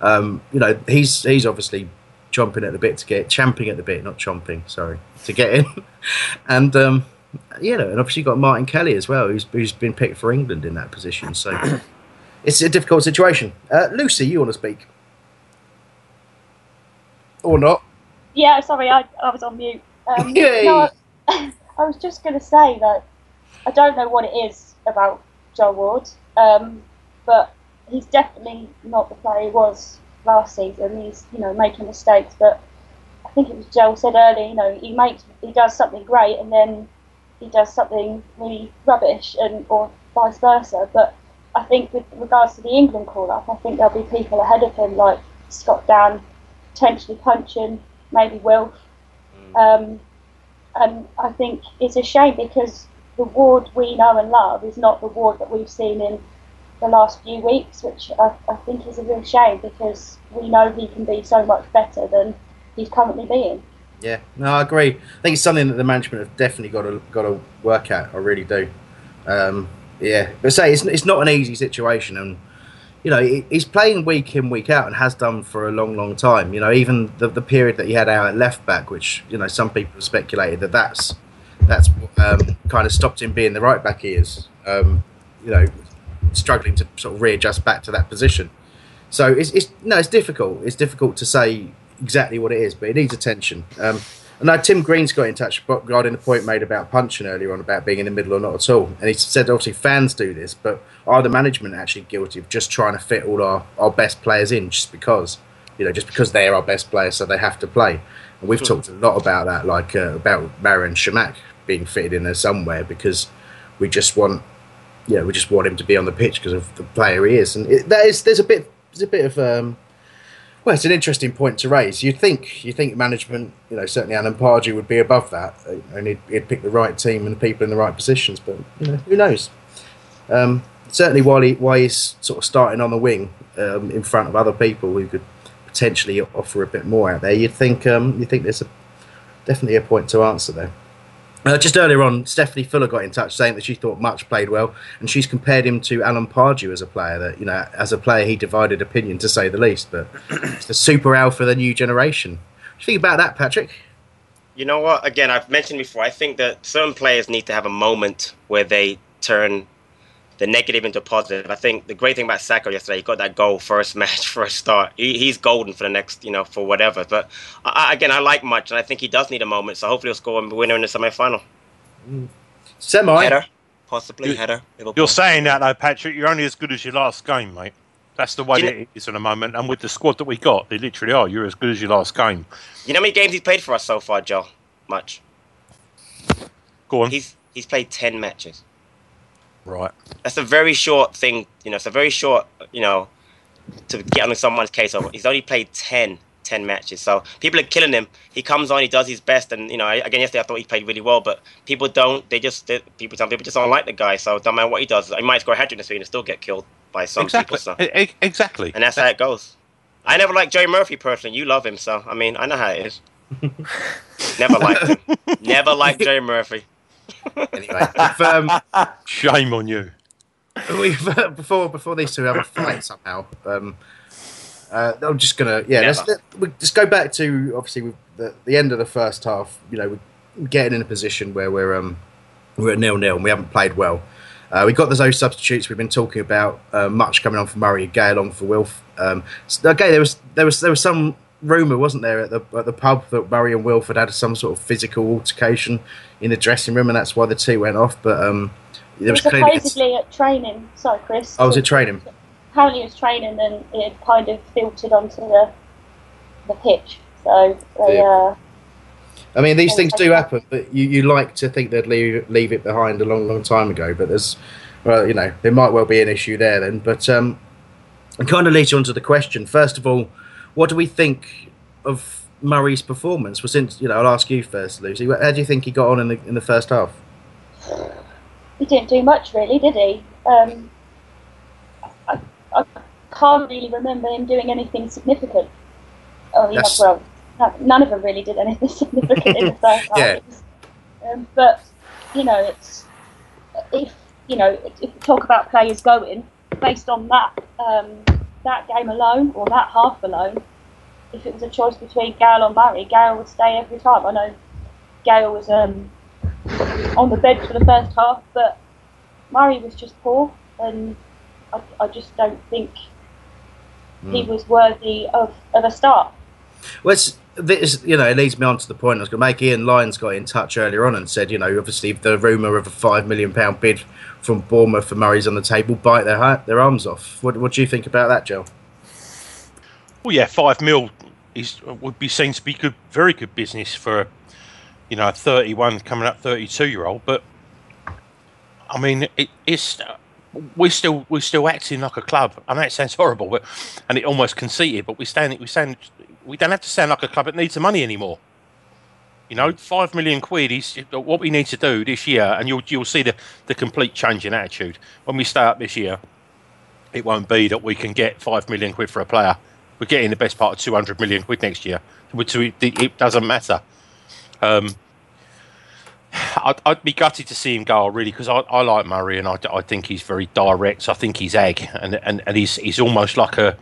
Speaker 1: um, you know he's he's obviously chomping at the bit to get champing at the bit, not chomping. Sorry to get in. and um, you know, and obviously you've got Martin Kelly as well, who's who's been picked for England in that position. So it's a difficult situation. Uh, Lucy, you want to speak or not?
Speaker 6: Yeah, sorry, I, I was on mute. Um,
Speaker 1: Yay.
Speaker 6: no, I, I was just going to say that I don't know what it is about Joe Ward, um, but he's definitely not the player he was last season. He's you know making mistakes, but I think it was Joe said earlier. You know, he makes he does something great, and then he does something really rubbish, and or vice versa. But I think with regards to the England call up, I think there'll be people ahead of him like Scott Dann, potentially Puncheon, maybe Wilf. Um, and I think it's a shame because the Ward we know and love is not the Ward that we've seen in the last few weeks, which I, I think is a real shame because we know he can be so much better than he's currently being.
Speaker 1: Yeah, no, I agree. I think it's something that the management have definitely got to got to work at. I really do. Um, yeah, but say it's it's not an easy situation, and you know he- he's playing week in week out and has done for a long, long time. You know, even the the period that he had out at left back, which you know some people speculated that that's that's um, kind of stopped him being the right back he is. Um, you know, struggling to sort of readjust back to that position. So it's, it's no, it's difficult. It's difficult to say exactly what it is, but it needs attention. Um, and now Tim Green's got in touch regarding the point made about Puncheon earlier on about being in the middle or not at all. And he said obviously fans do this, but are the management actually guilty of just trying to fit all our, our best players in just because? You know, just because they are our best players, so they have to play. And we've talked a lot about that, like uh, about Marouane Chamakh being fitted in there somewhere because we just want yeah, you know, we just want him to be on the pitch because of the player he is, and it, that is there's a bit there's a bit of um, well, it's an interesting point to raise. You'd think you think management, you know, certainly Alan Pardew would be above that, uh, and he'd, he'd pick the right team and the people in the right positions, but you know, who knows? Um, certainly, while he while he's sort of starting on the wing um, in front of other people who could potentially offer a bit more out there, you'd think um, you think there's a, definitely a point to answer there. Uh, just earlier on, Stephanie Fuller got in touch saying that she thought Mutch played well, and she's compared him to Alan Pardew as a player. That you know, as a player, he divided opinion to say the least. But it's the super alpha of the new generation. What do you think about that, Patrick?
Speaker 5: You know what? Again, I've mentioned before. I think that certain players need to have a moment where they turn the negative into positive. I think the great thing about Sako yesterday, he got that goal first match, first start. He, he's golden for the next, you know, for whatever. But I, again, I like Mutch, and I think he does need a moment. So hopefully, he'll score a winner in the semi-final. Mm.
Speaker 1: Semi
Speaker 5: header, possibly header. Liverpool.
Speaker 4: You're saying that though, Patrick. You're only as good as your last game, mate. That's the way
Speaker 5: Do you
Speaker 4: it is at the moment. And with the squad that we got, they literally are. You're as good as your last game.
Speaker 5: You know how many games he's played for us so far, Joe? Mutch.
Speaker 4: Go on.
Speaker 5: He's he's played ten matches.
Speaker 4: Right.
Speaker 5: That's a very short thing. You know, it's a very short. You know, to get on someone's case over. He's only played 10, 10 matches. So people are killing him. He comes on, he does his best, and you know, again yesterday I thought he played really well, but people don't. They just they, people. Some people just don't like the guy. So don't matter what he does. He might score a hat trick this week and still get killed by some
Speaker 4: exactly.
Speaker 5: people. So.
Speaker 4: Exactly.
Speaker 5: And that's how it goes. I never liked Joey Murphy personally. You love him, so I mean, I know how it is. never liked him. Never liked Joey Murphy.
Speaker 1: Anyway, if, um,
Speaker 4: Shame on you.
Speaker 1: we've uh, before before these two have a fight somehow. Um, uh, I'm just gonna yeah. Let's let, we just go back to obviously with the, the end of the first half. You know, we're getting in a position where we're um we're at nil nil and we haven't played well. Uh, we got those substitutes we've been talking about. Uh, Mutch coming on for Murray, Gay along for Wilf. Um, so, okay, there was there was there was some rumor, wasn't there, at the at the pub that Murray and Wilford had some sort of physical altercation in the dressing room, and that's why the two went off. But um, there was
Speaker 6: was
Speaker 1: clearly
Speaker 6: supposedly at training. Sorry, Chris.
Speaker 1: oh, was it training?
Speaker 6: Apparently, it was training, and it had kind of filtered onto the the pitch. So they,
Speaker 1: Yeah.
Speaker 6: uh,
Speaker 1: I mean, these things do happen, but you, you like to think they'd leave, leave it behind a long, long time ago. But there's, well, you know, there might well be an issue there then. But um, it kind of leads you on to the question. First of all, what do we think of Murray's performance? Well, since you know, I'll ask you first, Lucy. How do you think he got on in the in the first half?
Speaker 6: he didn't do much really, did he? Um, I, I can't really remember him doing anything significant. Oh, yeah, well, none of them really did anything significant in the first half.
Speaker 1: Yeah.
Speaker 6: Um, but you know, it's if you know if we talk about players going based on that um, that game alone or that half alone. If it was a choice between Gayle or Murray, Gayle would stay every time. I know Gayle was um, on the bench for the first half, but Murray was just poor, and I, I just don't think he
Speaker 1: Mm.
Speaker 6: was worthy of, of a start.
Speaker 1: Well, it's, this, you know, it leads me on to the point I was going to make. Ian Lyons got in touch earlier on and said, you know, obviously the rumour of a five million pound bid from Bournemouth for Murray's on the table, bite their their arms off. What, what do you think about that, Joe?
Speaker 4: Well, yeah, five mil is would be seen to be good, very good business for, you know, a thirty-one coming up thirty-two year old. But I mean, it, it's we're still we're still acting like a club. I know it sounds horrible, but and it almost conceited, but we stand we stand we don't have to sound like a club that needs the money anymore. You know, five million quid is what we need to do this year, and you'll you'll see the, the complete change in attitude when we start this year. it won't be that we can get five million quid for a player. We're getting the best part of two hundred million quid next year, which we- it doesn't matter. Um, I'd, I'd be gutted to see him go, really, because I, I like Murray and I, I think he's very direct. I think he's egg, and and, and he's he's almost like a,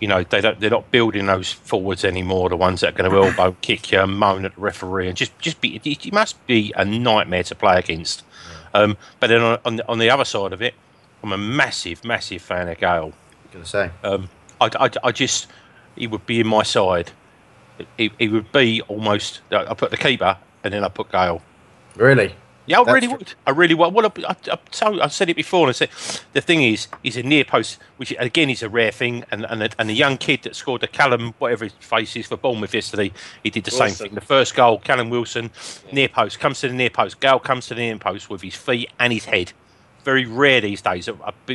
Speaker 4: you know, they don't they're not building those forwards anymore. The ones that are going to elbow kick you, moan at the referee, and just just be. He must be a nightmare to play against. Um, but then on, on the- on the other side of it, I'm a massive massive fan of Gayle.
Speaker 1: Going to say.
Speaker 4: Um, I, I, I just he would be in my side. He, he would be almost. I put the keeper and then I put Gayle.
Speaker 1: Really?
Speaker 4: Yeah, I really would. I really would. Well, I, I, I, I said it before, and I said the thing is, he's a near post, which again is a rare thing. And and the, and the young kid that scored the Callum, whatever his face is for Bournemouth yesterday, he did the same thing. The first goal, Callum Wilson, near post comes to the near post. Gayle comes to the near post with his feet and his head. Very rare these days.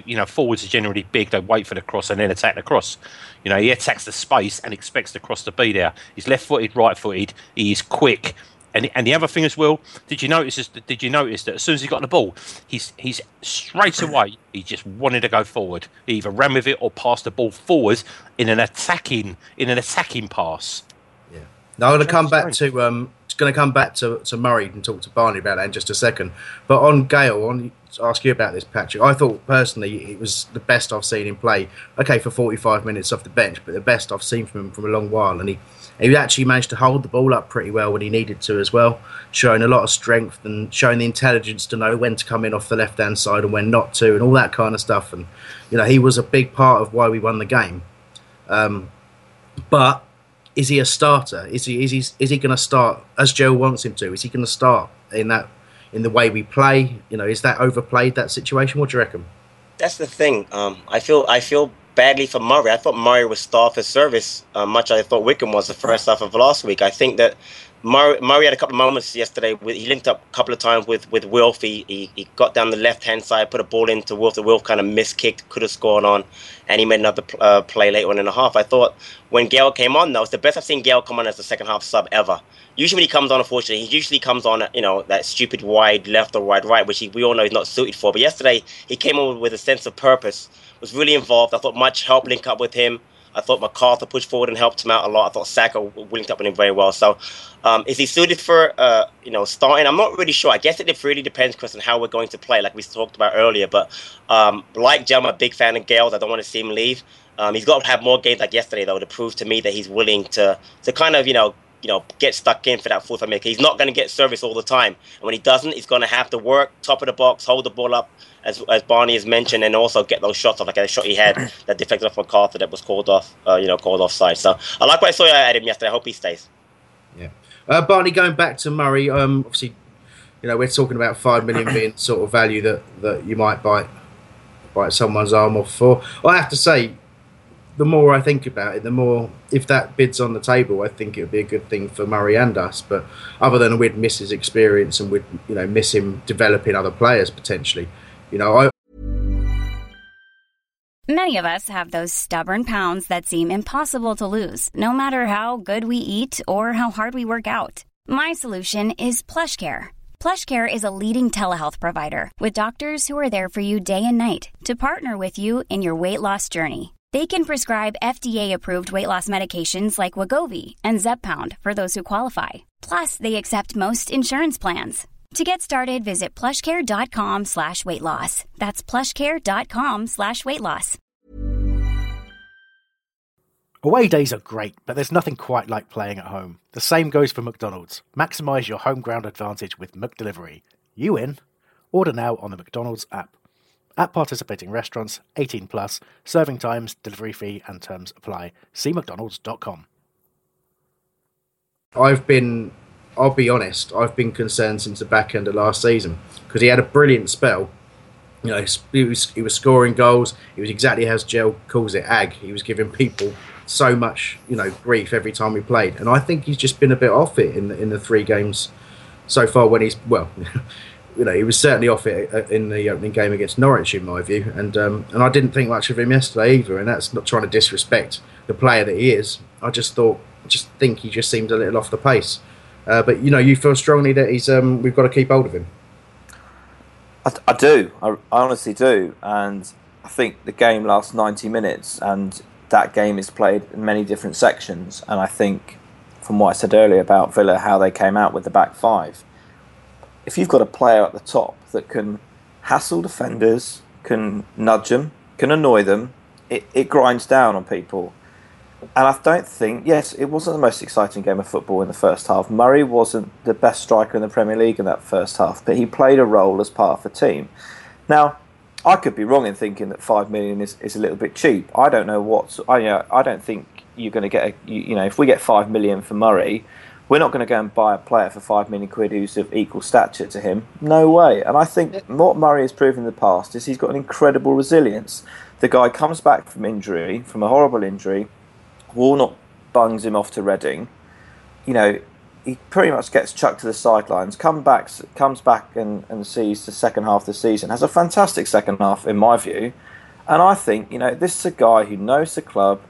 Speaker 4: You know, forwards are generally big. They wait for the cross and then attack the cross. You know, he attacks the space and expects the cross to be there. He's left-footed, right-footed. He is quick. And, and the other thing as well, did you notice? is- Did you notice that as soon as he got the ball, he's he's straight away he just wanted to go forward. He either ran with it or passed the ball forward in an attacking in an attacking pass. Yeah.
Speaker 1: Now I'm going to come back to um, going to come back to, to Murray and talk to Barney about that in just a second. But on Gayle, I want to ask you about this, Patrick. I thought personally it was the best I've seen him play. Okay, for 45 minutes off the bench, but the best I've seen from him from a long while. And he he actually managed to hold the ball up pretty well when he needed to as well, showing a lot of strength and showing the intelligence to know when to come in off the left hand side and when not to, and all that kind of stuff. And you know he was a big part of why we won the game. Um, but is he a starter? Is he is he is he going to start as Joe wants him to? Is he going to start in that in the way we play? You know, is that overplayed that situation? What do you reckon?
Speaker 5: That's the thing. Um, I feel I feel badly for Murray. I thought Murray was star for service, uh, much as I thought Wickham was the first half of last week. I think that Murray, Murray had a couple of moments yesterday. He linked up a couple of times with with Wilf. He, he, he got down the left hand side, put a ball into Wilf. The Wilf kind of miskicked, could have scored on, and he made another uh, play later on in the half. I thought when Gayle came on, that was the best I've seen Gayle come on as a second half sub ever. Usually when he comes on, unfortunately, he usually comes on, you know, that stupid wide left or wide right, which he, we all know he's not suited for. But yesterday he came on with a sense of purpose, was really involved. I thought Mutch help link up with him. I thought McArthur pushed forward and helped him out a lot. I thought Sako linked up with him very well. So, um, is he suited for uh, you know starting? I'm not really sure. I guess it really depends, Chris, on how we're going to play, like we talked about earlier. But um, like Jam, I'm a big fan of Gayle's. I don't want to see him leave. Um, he's got to have more games like yesterday though to prove to me that he's willing to to kind of you know you know get stuck in for that fourth minute. He's not going to get service all the time, and when he doesn't, he's going to have to work top of the box, hold the ball up, as, as Barney has mentioned, and also get those shots off. Like a shot he had that deflected off McArthur that was called off, uh, you know, called offside. So I like what I saw at him yesterday. I hope he stays. Yeah.
Speaker 1: Uh, Barney, going back to Murray, um, obviously, you know, we're talking about five million being sort of value that, that you might bite bite someone's arm off for. I have to say, the more I think about it, the more if that bid's on the table, I think it would be a good thing for Murray and us. But other than we'd miss his experience and we'd you know miss him developing other players potentially, you know, I,
Speaker 10: Many of us have those stubborn pounds that seem impossible to lose, no matter how good we eat or how hard we work out. My solution is PlushCare. PlushCare is a leading telehealth provider with doctors who are there for you day and night to partner with you in your weight loss journey. They can prescribe FDA-approved weight loss medications like Wegovy and Zepbound for those who qualify. Plus, they accept most insurance plans. To get started, visit plushcare.com slash weight loss. That's plushcare.com slash weight loss.
Speaker 11: Away days are great, but there's nothing quite like playing at home. The same goes for McDonald's. Maximise your home ground advantage with McDelivery. You in? Order now on the McDonald's app. At participating restaurants, 18 plus, serving times, delivery fee, and terms apply. See McDonald's.com.
Speaker 1: I've been, I'll be honest, I've been concerned since the back end of last season because he had a brilliant spell. You know, he was, he was scoring goals. He was exactly as Joe calls it, ag. He was giving people so much, you know, grief every time we played. And I think he's just been a bit off it in the, in the three games so far. When he's well, you know, he was certainly off it uh, in the opening game against Norwich, in my view. And um, and I didn't think much of him yesterday either. And that's not trying to disrespect the player that he is. I just thought, just think he just seemed a little off the pace. Uh, but you know, you feel strongly that he's um, we've got to keep hold of him.
Speaker 9: I, I do. I, I honestly do. And I think the game lasts 90 minutes and that game is played in many different sections. And I think, from what I said earlier about Villa, how they came out with the back five, if you've got a player at the top that can hassle defenders, can nudge them, can annoy them, it, it grinds down on people. And I don't think, yes, it wasn't the most exciting game of football in the first half. Murray wasn't the best striker in the Premier League in that first half, but he played a role as part of the team. Now, I could be wrong in thinking that five million is, is a little bit cheap. I don't know what. I you know, I don't think you're going to get a. You, you know, if we get five million for Murray, we're not going to go and buy a player for five million quid who's of equal stature to him. No way. And I think what Murray has proven in the past is he's got an incredible resilience. The guy comes back from injury, from a horrible injury. Warnock bungs him off to Reading. You know, he pretty much gets chucked to the sidelines, come back, comes back and, and sees the second half of the season, has a fantastic second half in my view, and I think you know this is a guy who knows the club,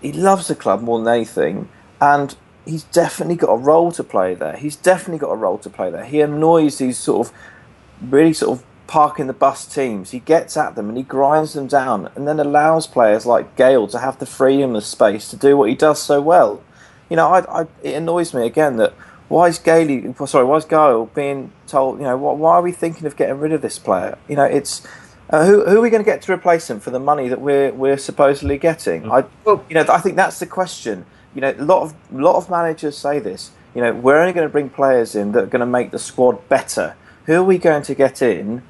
Speaker 9: he loves the club more than anything, and he's definitely got a role to play there. He's definitely got a role to play there. He annoys these sort of really sort of parking the bus teams. He gets at them and he grinds them down, and then allows players like Gayle to have the freedom of space to do what he does so well you know, I, I, it annoys me again that why is Gailey, sorry, why is Gayle being told, you know, why, why are we thinking of getting rid of this player? You know, it's uh, who, who are we going to get to replace him for the money that we're we're supposedly getting?
Speaker 1: Mm.
Speaker 9: I, you know, I think that's the question. You know, a lot of lot of managers say this. You know, we're only going to bring players in that are going to make the squad better. Who are we going to get in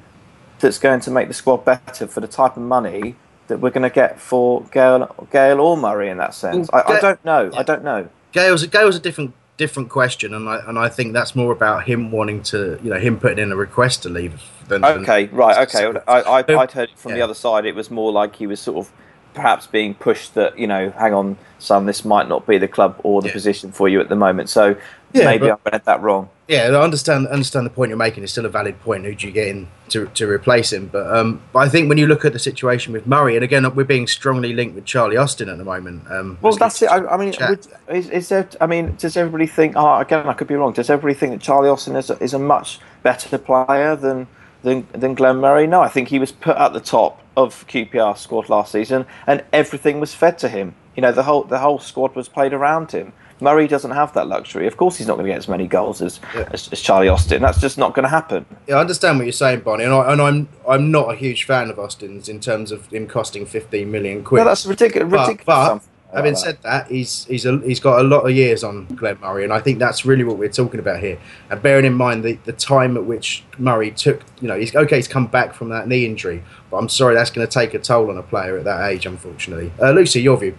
Speaker 9: that's going to make the squad better for the type of money that we're going to get for Gayle or Murray in that sense? I, I don't know. I don't know.
Speaker 1: Gayle's Gayle's a different different question, and I and I think that's more about him wanting to, you know, him putting in a request to leave. Than,
Speaker 9: okay,
Speaker 1: than,
Speaker 9: right, okay. I, I, I'd heard it from yeah. the other side. It was more like he was sort of perhaps being pushed that you know, hang on, son, this might not be the club or the yeah. position for you at the moment. So yeah, maybe but, I read that wrong.
Speaker 1: Yeah, I understand understand the point you're making. It's still a valid point. Who do you get in to, to replace him? But um, but I think when you look at the situation with Murray, and again we're being strongly linked with Charlie Austin at the moment. Um,
Speaker 9: well, that's it. I, I mean, would, is, is, there? I mean, does everybody think? Oh, again, I could be wrong. Does everybody think that Charlie Austin is a, is a much better player than than than Glenn Murray? No, I think he was put at the top of QPR squad last season, and everything was fed to him. You know, the whole the whole squad was played around him. Murray doesn't have that luxury. Of course, he's not going to get as many goals as, yeah. as, as, Charlie Austin. That's just not going to happen.
Speaker 1: Yeah, I understand what you're saying, Bonnie, and, I, and I'm I'm not a huge fan of Austin's in terms of him costing 15 million quid.
Speaker 9: No, that's ridiculous. ridiculous
Speaker 1: but, but having said that, he's he's a, he's got a lot of years on Glenn Murray, and I think that's really what we're talking about here. And bearing in mind the, the time at which Murray took, you know, he's okay, he's come back from that knee injury, but I'm sorry, that's going to take a toll on a player at that age, unfortunately. Uh, Lucy, your view?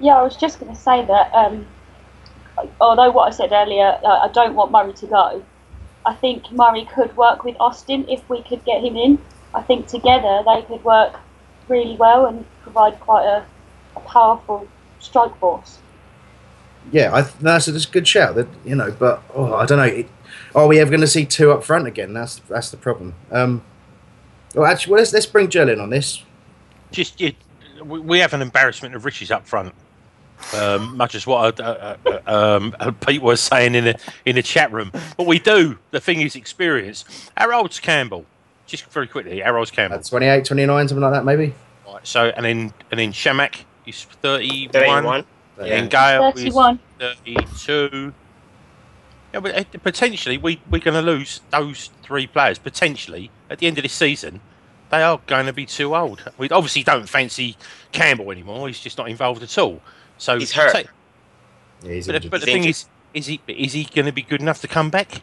Speaker 6: Yeah, I was just going to say that. Um, although what I said earlier, uh, I don't want Murray to go. I think Murray could work with Austin if we could get him in. I think together they could work really well and provide quite a, a powerful strike force.
Speaker 1: Yeah, I, that's, a, that's a good shout. That you know, but oh, I don't know. It, are we ever going to see two up front again? That's that's the problem. Um, well, actually, well, let's let's bring Jill in on this.
Speaker 4: Just yeah, we have an embarrassment of riches up front um, much as what uh, uh, uh, um, Pete was saying in the in the chat room. But we do. The thing is experience. Harold's Campbell, just very quickly. Harold's Campbell,
Speaker 1: At 28, 29, something like that, maybe.
Speaker 4: Right, so and then and then Chamakh is 31.
Speaker 5: 31.
Speaker 4: Yeah. And Gayle
Speaker 6: 31.
Speaker 4: is 32. Yeah, but uh, potentially we we're going to lose those three players. Potentially at the end of this season, they are going to be too old. We obviously don't fancy Campbell anymore. He's just not involved at all. So
Speaker 5: he's hurt.
Speaker 4: Say,
Speaker 1: yeah, he's
Speaker 4: but, but the thing is, is he is he going to be good enough to come back?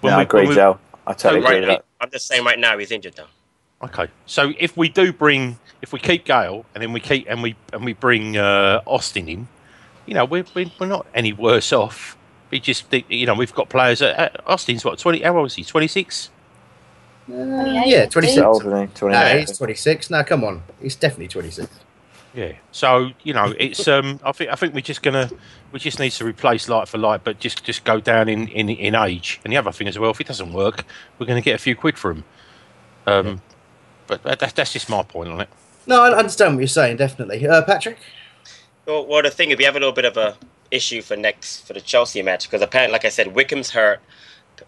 Speaker 9: When yeah, we, I agree, we, Joe. I totally
Speaker 5: so,
Speaker 9: agree.
Speaker 5: Right, I'm just saying right now he's injured though.
Speaker 4: Okay, so if we do bring, if we keep Gayle and then we keep and we and we bring uh, Austin in, you know, we're, we're we're not any worse off. We just, you know, we've got players. At, uh, Austin's what twenty? How old is he? Twenty six.
Speaker 1: Uh, yeah, 26.
Speaker 9: Older,
Speaker 1: no, he's 26. No, come on. He's definitely 26.
Speaker 4: Yeah. So you know, it's um, I think I think we're just gonna we just need to replace light for light, but just just go down in in, in age. And the other thing as well, if it doesn't work, we're going to get a few quid for him. Um, yeah. but that's that's just my point on it.
Speaker 1: No, I understand what you're saying. Definitely, uh, Patrick.
Speaker 5: Well, well, the thing is, we have a little bit of a issue for next for the Chelsea match because apparently, like I said, Wickham's hurt.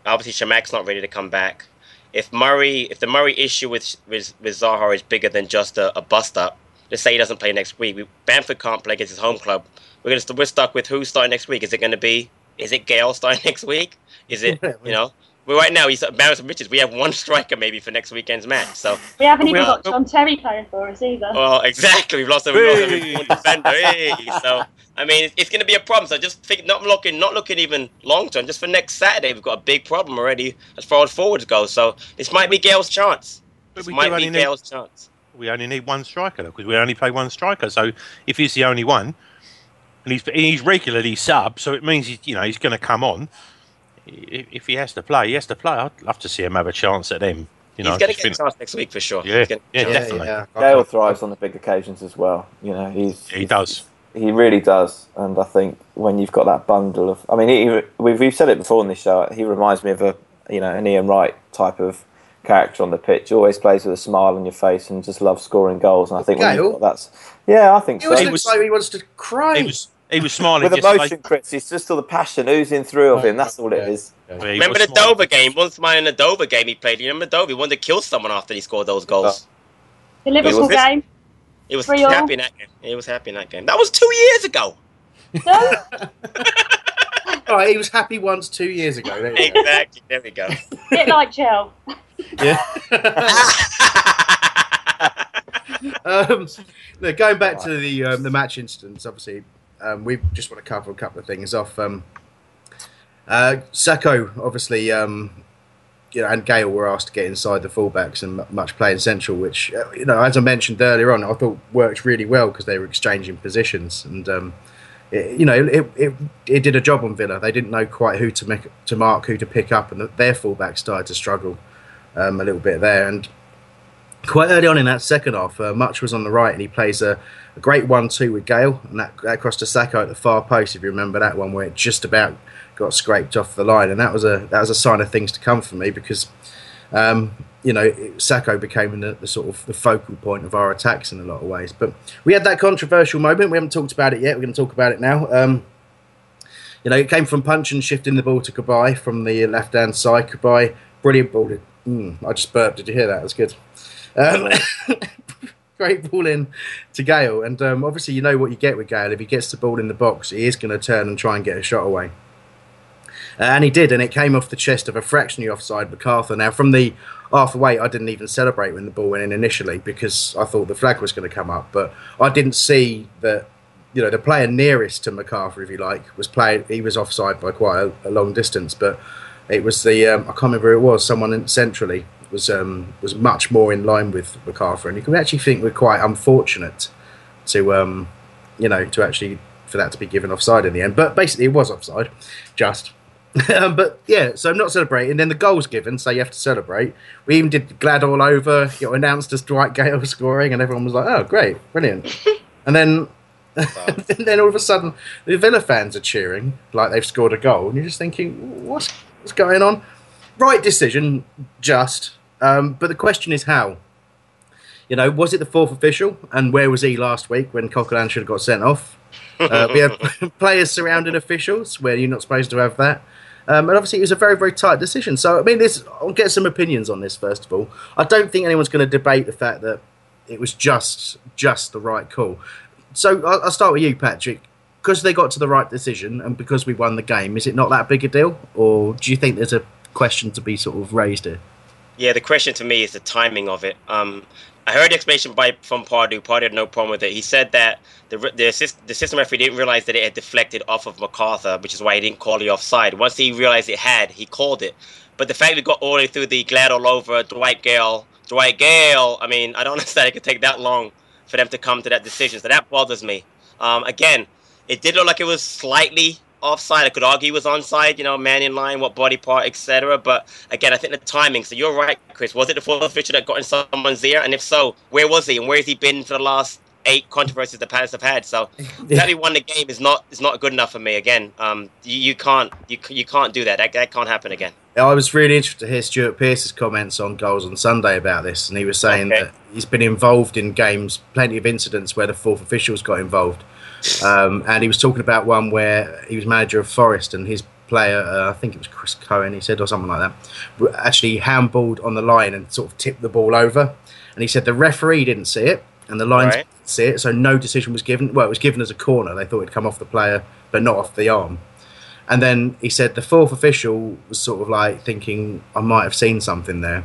Speaker 5: Obviously, Chamakh's not ready to come back. if Murray, if the Murray issue with with, with Zaha is bigger than just a, a bust up, let's say he doesn't play next week. We, Bamford can't play against his home club. We're gonna st- we're stuck with who's starting next week. Is it going to be? Is it Gayle starting next week? Is it you know? Well, right now he's Barris and Richards. We have one striker maybe for next weekend's match. So
Speaker 6: We haven't even
Speaker 5: We are-
Speaker 6: got John Terry playing for us either.
Speaker 5: well, exactly. We've lost a, we've lost a important defender. Hey. So I mean, it's, it's going to be a problem. So just think, not looking, not looking even long term. Just for next Saturday, we've got a big problem already as far as forwards go. So this might be Gayle's chance. This might be
Speaker 4: only need-
Speaker 5: Gayle's chance.
Speaker 4: We only need one striker though, because we only play one striker. So if he's the only one, and he's he's regularly sub, so it means he's you know he's going to come on. If, if he has to play, he has to play. I'd love to see him have a chance at him. You know,
Speaker 5: He's going to
Speaker 4: just
Speaker 5: get a chance next week for sure.
Speaker 4: Yeah,
Speaker 5: He's gonna
Speaker 4: yeah,
Speaker 5: get a
Speaker 4: definitely.
Speaker 9: Gayle thrives on the big occasions as well. You know, he's
Speaker 4: he does.
Speaker 9: He really does, and I think when you've got that bundle of, I mean, he, we've we've said it before in this show. He reminds me of a you know an Ian Wright type of character on the pitch. Always plays with a smile on your face and just loves scoring goals. And I think Gayle? that's yeah, I think
Speaker 1: He
Speaker 9: so.
Speaker 1: always looks like he wants to cry.
Speaker 4: He was he was smiling
Speaker 9: with
Speaker 4: yesterday.
Speaker 9: emotion, Chris. It's just all the passion oozing through of him. That's all it is.
Speaker 5: Remember the Dover game? Once mine in the Dover game he played. You remember Dover? He wanted to kill someone after he scored those goals.
Speaker 6: The Liverpool
Speaker 5: was
Speaker 6: game.
Speaker 5: He was
Speaker 6: Three all.
Speaker 5: happy in that game. He was happy in that game. That was two years ago.
Speaker 1: All right, he was happy once two years ago. There you go.
Speaker 5: Exactly. There we go.
Speaker 6: Bit like Gel.
Speaker 1: Yeah. um, no, going back to the um, the match incidents, obviously, um, we just want to cover a couple of things off. Um, uh, Sako, obviously, um, you know, and Gayle were asked to get inside the fullbacks and mu- Mutch play in central, which uh, you know, as I mentioned earlier on, I thought worked really well because they were exchanging positions and. Um, it, you know, it, it it did a job on Villa. They didn't know quite who to make to mark, who to pick up, and their fullbacks started to struggle um, a little bit there. And quite early on in that second half, uh, Mutch was on the right, and he plays a, a great one-two with Gayle, and that, that crossed to Sako at the far post. If you remember that one, where it just about got scraped off the line, and that was a that was a sign of things to come for me because. Um, you know, Sako became the, the sort of the focal point of our attacks in a lot of ways. But we had that controversial moment. We haven't talked about it yet. We're going to talk about it now. Um, you know, it came from Puncheon shifting the ball to Cabaye from the left hand side. Cabaye, brilliant ball. Mm, I just burped. Did you hear that? That's good. Um, great ball in to Gayle. And um, obviously, you know what you get with Gayle. If he gets the ball in the box, he is going to turn and try and get a shot away. Uh, and he did, and it came off the chest of a fractionally offside McArthur. Now, from the halfway, I didn't even celebrate when the ball went in initially because I thought the flag was going to come up, but I didn't see that. You know, the player nearest to McArthur, if you like, was playing. He was offside by quite a, a long distance, but it was the um, I can't remember who it was. Someone centrally was um, was much more in line with McArthur, and you can actually think we're quite unfortunate to um, you know to actually for that to be given offside in the end. But basically, it was offside, just. um, but yeah, so I'm not celebrating. Then the goal's given, so you have to celebrate. We even did glad all over. It got announced as Dwight Gayle scoring, and everyone was like, "Oh, great, brilliant!" and then, and then all of a sudden, the Villa fans are cheering like they've scored a goal, and you're just thinking, "What's what's going on?" Right decision, just. Um, but the question is how. You know, was it the fourth official? And where was he last week when Coquelin should have got sent off? Uh, we had players surrounding officials where you're not supposed to have that. Um, and obviously, it was a very, very tight decision. So, I mean, this, I'll get some opinions on this first of all. I don't think anyone's going to debate the fact that it was just just the right call. So, I'll, I'll start with you, Patrick. Because they got to the right decision and because we won the game, is it not that big a deal? Or do you think there's a question to be sort of raised here?
Speaker 5: Yeah, the question to me is the timing of it. Um, I heard the explanation by from Pardew. Pardew had no problem with it. He said that the the, assist, the system referee didn't realize that it had deflected off of McArthur, which is why he didn't call the offside. Once he realized it had, he called it. But the fact we got all the way through the glad all over Dwight Gayle, Dwight Gayle. I mean, I don't understand it could take that long for them to come to that decision. So that bothers me. Um, again, it did look like it was slightly offside. I could argue he was onside, you know, man in line, what body part, etc. But again, I think the timing. So you're right, Chris. Was it the fourth official that got in someone's ear? And if so, where was he? And where has he been for the last eight controversies the Palace have had? So that he won the game is not is not good enough for me. Again, um, you, you can't you, you can't do that. that. That can't happen again.
Speaker 1: I was really interested to hear Stuart Pearce's comments on goals on Sunday about this, and he was saying
Speaker 5: Okay.
Speaker 1: that he's been involved in games, plenty of incidents where the fourth officials got involved. Um, and he was talking about one where he was manager of Forest, and his player, uh, I think it was Chris Cohen, he said, or something like that, actually handballed on the line and sort of tipped the ball over. And he said the referee didn't see it and the lines
Speaker 5: Right.
Speaker 1: didn't see it, so no decision was given. Well, it was given as a corner. They thought it'd come off the player, but not off the arm. And then he said the fourth official was sort of like thinking, I might have seen something there.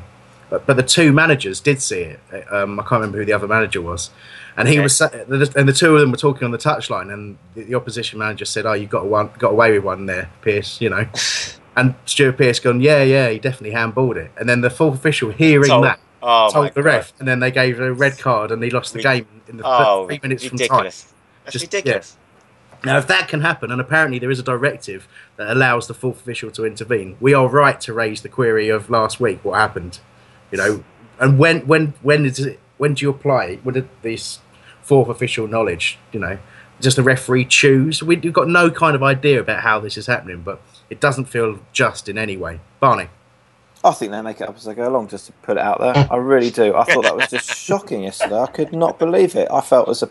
Speaker 1: But, but the two managers did see it. Um, I can't remember who the other manager was. And he was, sa- and the two of them were talking on the touchline, and the, the opposition manager said, "Oh, you got one, got away with one there, Pearce." You know, and Stuart Pearce gone, "Yeah, yeah, he definitely handballed it." And then the fourth official hearing
Speaker 5: Told-
Speaker 1: that
Speaker 5: oh
Speaker 1: told the ref, and then they gave a red card, and he lost the game in the
Speaker 5: Oh,
Speaker 1: three minutes from
Speaker 5: ridiculous.
Speaker 1: time.
Speaker 5: That's
Speaker 1: Just-
Speaker 5: ridiculous.
Speaker 1: Now, if that can happen, and apparently there is a directive that allows the fourth official to intervene, we are right to raise the query of last week. What happened? You know, and when when when is it? When do you apply? When did this fourth official knowledge? You know, does the referee choose? We, we've got no kind of idea about how this is happening, but it doesn't feel just in any way. Barney.
Speaker 9: I think they make it up as they go along, just to put it out there. I really do. I thought that was just shocking yesterday. I could not believe it. I felt as a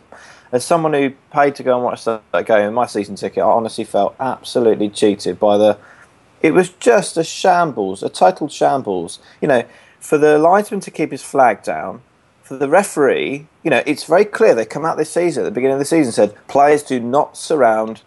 Speaker 9: as someone who paid to go and watch that game in my season ticket, I honestly felt absolutely cheated by the. It was just a shambles, a total shambles. You know, for the linesman to keep his flag down, for the referee, you know, it's very clear. They come out this season at the beginning of the season said players do not surround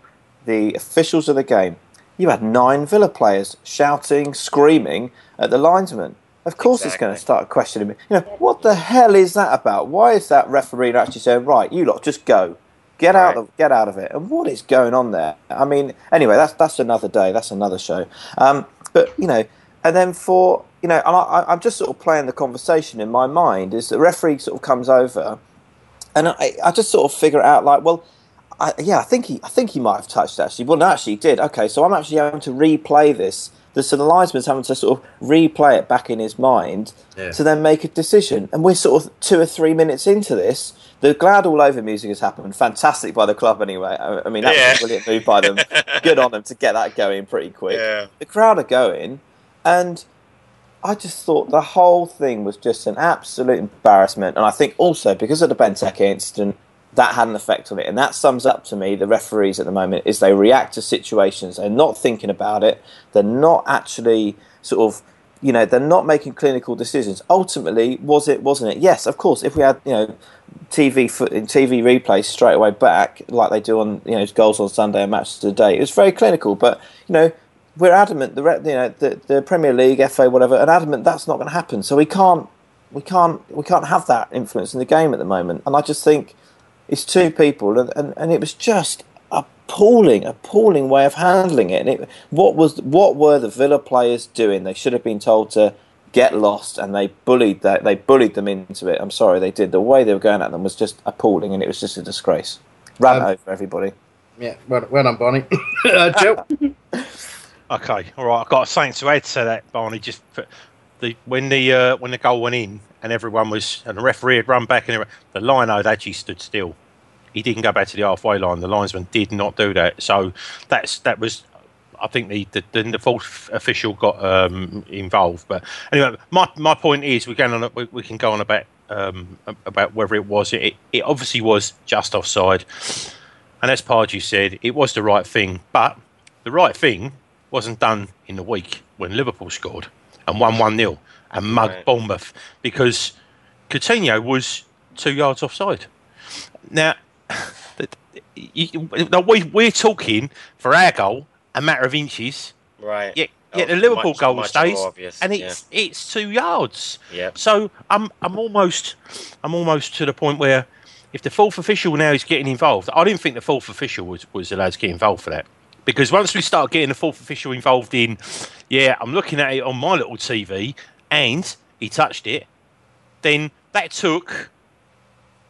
Speaker 9: the officials of the game. You had nine Villa players shouting, screaming at the linesman. Of course, it's going to start questioning me. You know, what the hell is that about? Why is that referee actually saying, "Right, you lot, just go, get out of, get out of it"? And what is going on there? I mean, anyway, that's that's another day. That's another show. Um, but you know, and then for you know, and I, I- I'm just sort of playing the conversation in my mind. Is the referee sort of comes over, and I, I just sort of figure it out like, well, I, yeah, I think he, I think he might have touched actually. Well, no, actually, he did. Okay, so I'm actually having to replay this. The, so the linesman's having to sort of replay it back in his mind
Speaker 1: Yeah.
Speaker 9: to then make a decision. And we're sort of two or three minutes into this. The glad all over music has happened. Fantastic by the club, anyway. I, I mean, that
Speaker 5: Yeah.
Speaker 9: was a brilliant move by them. Good on them to get that going pretty quick.
Speaker 5: Yeah.
Speaker 9: The crowd are going, and I just thought the whole thing was just an absolute embarrassment. And I think also because of the Benteke incident, that had an effect on it. And that sums up to me the referees at the moment is they react to situations. They're not thinking about it. They're not actually sort of, you know, they're not making clinical decisions. Ultimately, was it, wasn't it? Yes, of course. If we had, you know, TV TV replays straight away back like they do on you know goals on Sunday and matches today. It was very clinical, but you know we're adamant the you know the, the Premier League, FA, whatever, and adamant that's not going to happen. So we can't we can't we can't have that influence in the game at the moment. And I just think it's two people, and, and, and it was just appalling, appalling way of handling it. And it, what was what were the Villa players doing? They should have been told to get lost, and they bullied that. They bullied them into it. I'm sorry, they did. The way they were going at them was just appalling, and it was just a disgrace. Ran
Speaker 1: Um,
Speaker 9: over everybody.
Speaker 1: Yeah, well, well done, Barney. uh, Joe.
Speaker 4: Okay, all right. I've got a something to add to that, Barney. Just for the when the uh, when the goal went in and everyone was and the referee had run back and everyone- the line had actually stood still. He didn't go back to the halfway line. The linesman did not do that. So that's that was. I think the the, the, the fourth official got um, involved. But anyway, my my point is we can on we, we can go on about um, about whether it was it it obviously was just offside. And as Pardew said, it was the right thing. But the right thing wasn't done in the week when Liverpool scored and won 1 0 and mugged
Speaker 5: Right.
Speaker 4: Bournemouth because Coutinho was two yards offside. Now, we, we're talking for our goal a matter of inches.
Speaker 5: Right.
Speaker 4: Yeah,
Speaker 5: Oh,
Speaker 4: yeah. The Liverpool
Speaker 5: much-
Speaker 4: goal
Speaker 5: much
Speaker 4: stays,
Speaker 5: obvious,
Speaker 4: and
Speaker 5: yeah.
Speaker 4: it's it's two yards.
Speaker 5: Yep.
Speaker 4: So I'm I'm almost I'm almost to the point where if the fourth official now is getting involved, I didn't think the fourth official was was allowed to get involved for that. Because once we start getting the fourth official involved in, yeah, I'm looking at it on my little TV and he touched it, then that took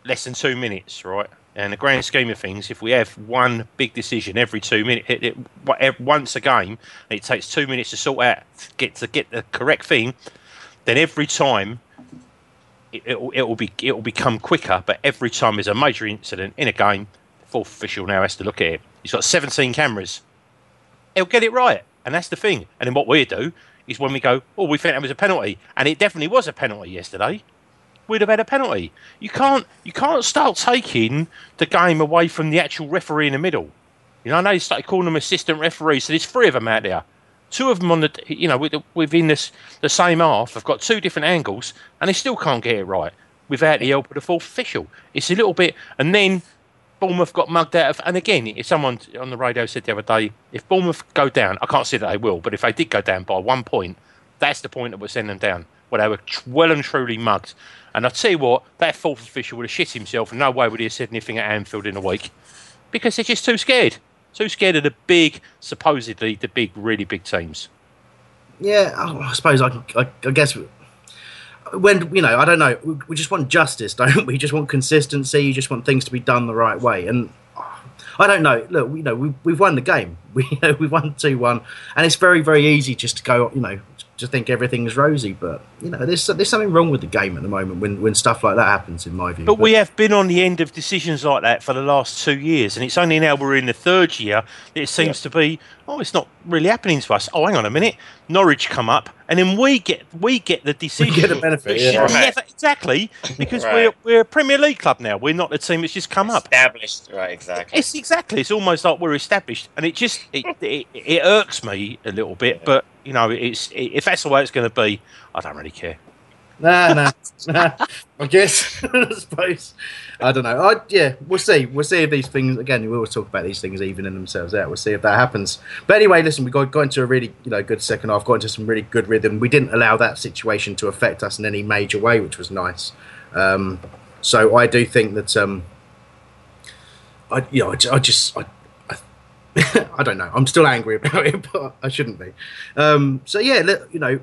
Speaker 4: less than two minutes, right? And the grand scheme of things, if we have one big decision every two minutes, it, it, once a game, it takes two minutes to sort out, get to get the correct thing, then every time it, it'll, it'll be it'll become quicker. But every time there's a major incident in a game, fourth official now has to look at it. He's got 17 cameras. He'll get it right, and that's the thing. And then what we do is when we go, oh, we think that was a penalty, and it definitely was a penalty yesterday. We'd have had a penalty. You can't you can't start taking the game away from the actual referee in the middle. You know, I know they started calling them assistant referees, so there's three of them out there. Two of them on the, you know, within this the same half have got two different angles, and they still can't get it right without the help of the fourth official. It's a little bit, and then Bournemouth got mugged out of. And again, if someone on the radio said the other day, if Bournemouth go down, I can't say that they will, but if they did go down by one point, that's the point that would send them down. Where they were well and truly mugged. And I tell you what, that fourth official would have shit himself, and no way would he have said anything at Anfield in a week because they're just too scared. Too scared of the big, supposedly the big, really big teams.
Speaker 1: Yeah, I suppose I, I, I guess when you know, I don't know. We, just want justice, don't we? Just want consistency. You just want things to be done the right way. And I don't know. Look, you know, we, we've won the game. We you know, we've won two one, and it's very very easy just to go. You know, to think everything's rosy. But you know, there's there's something wrong with the game at the moment when when stuff like that happens. In my view,
Speaker 4: But we have been on the end of decisions like that for the last two years, and it's only now we're in the third year that it seems to be, oh, it's not really happening to us. Oh, hang on a minute, Norwich come up, and then we get we get the decision.
Speaker 1: get the benefit,
Speaker 4: It
Speaker 1: yeah. Right.
Speaker 4: never- exactly, because
Speaker 5: Right.
Speaker 4: we're we're a Premier League club now. We're not the team that's just come up.
Speaker 5: Established, right? Exactly.
Speaker 4: It's exactly. It's almost like we're established, and it just it, it, it irks me a little bit. But you know, it's if that's the way it's going to be, I don't really care.
Speaker 1: Nah, nah, nah. I guess. I suppose. I don't know. I, yeah, we'll see. We'll see if these things again. We always talk about these things evening themselves out. We'll see if that happens. But anyway, listen, we got, got into a really you know good second half. Got into some really good rhythm. We didn't allow that situation to affect us in any major way, which was nice. Um, so I do think that um, I you know I, I just I, I, don't know. I'm still angry about it, but I shouldn't be. Um, so yeah, you know,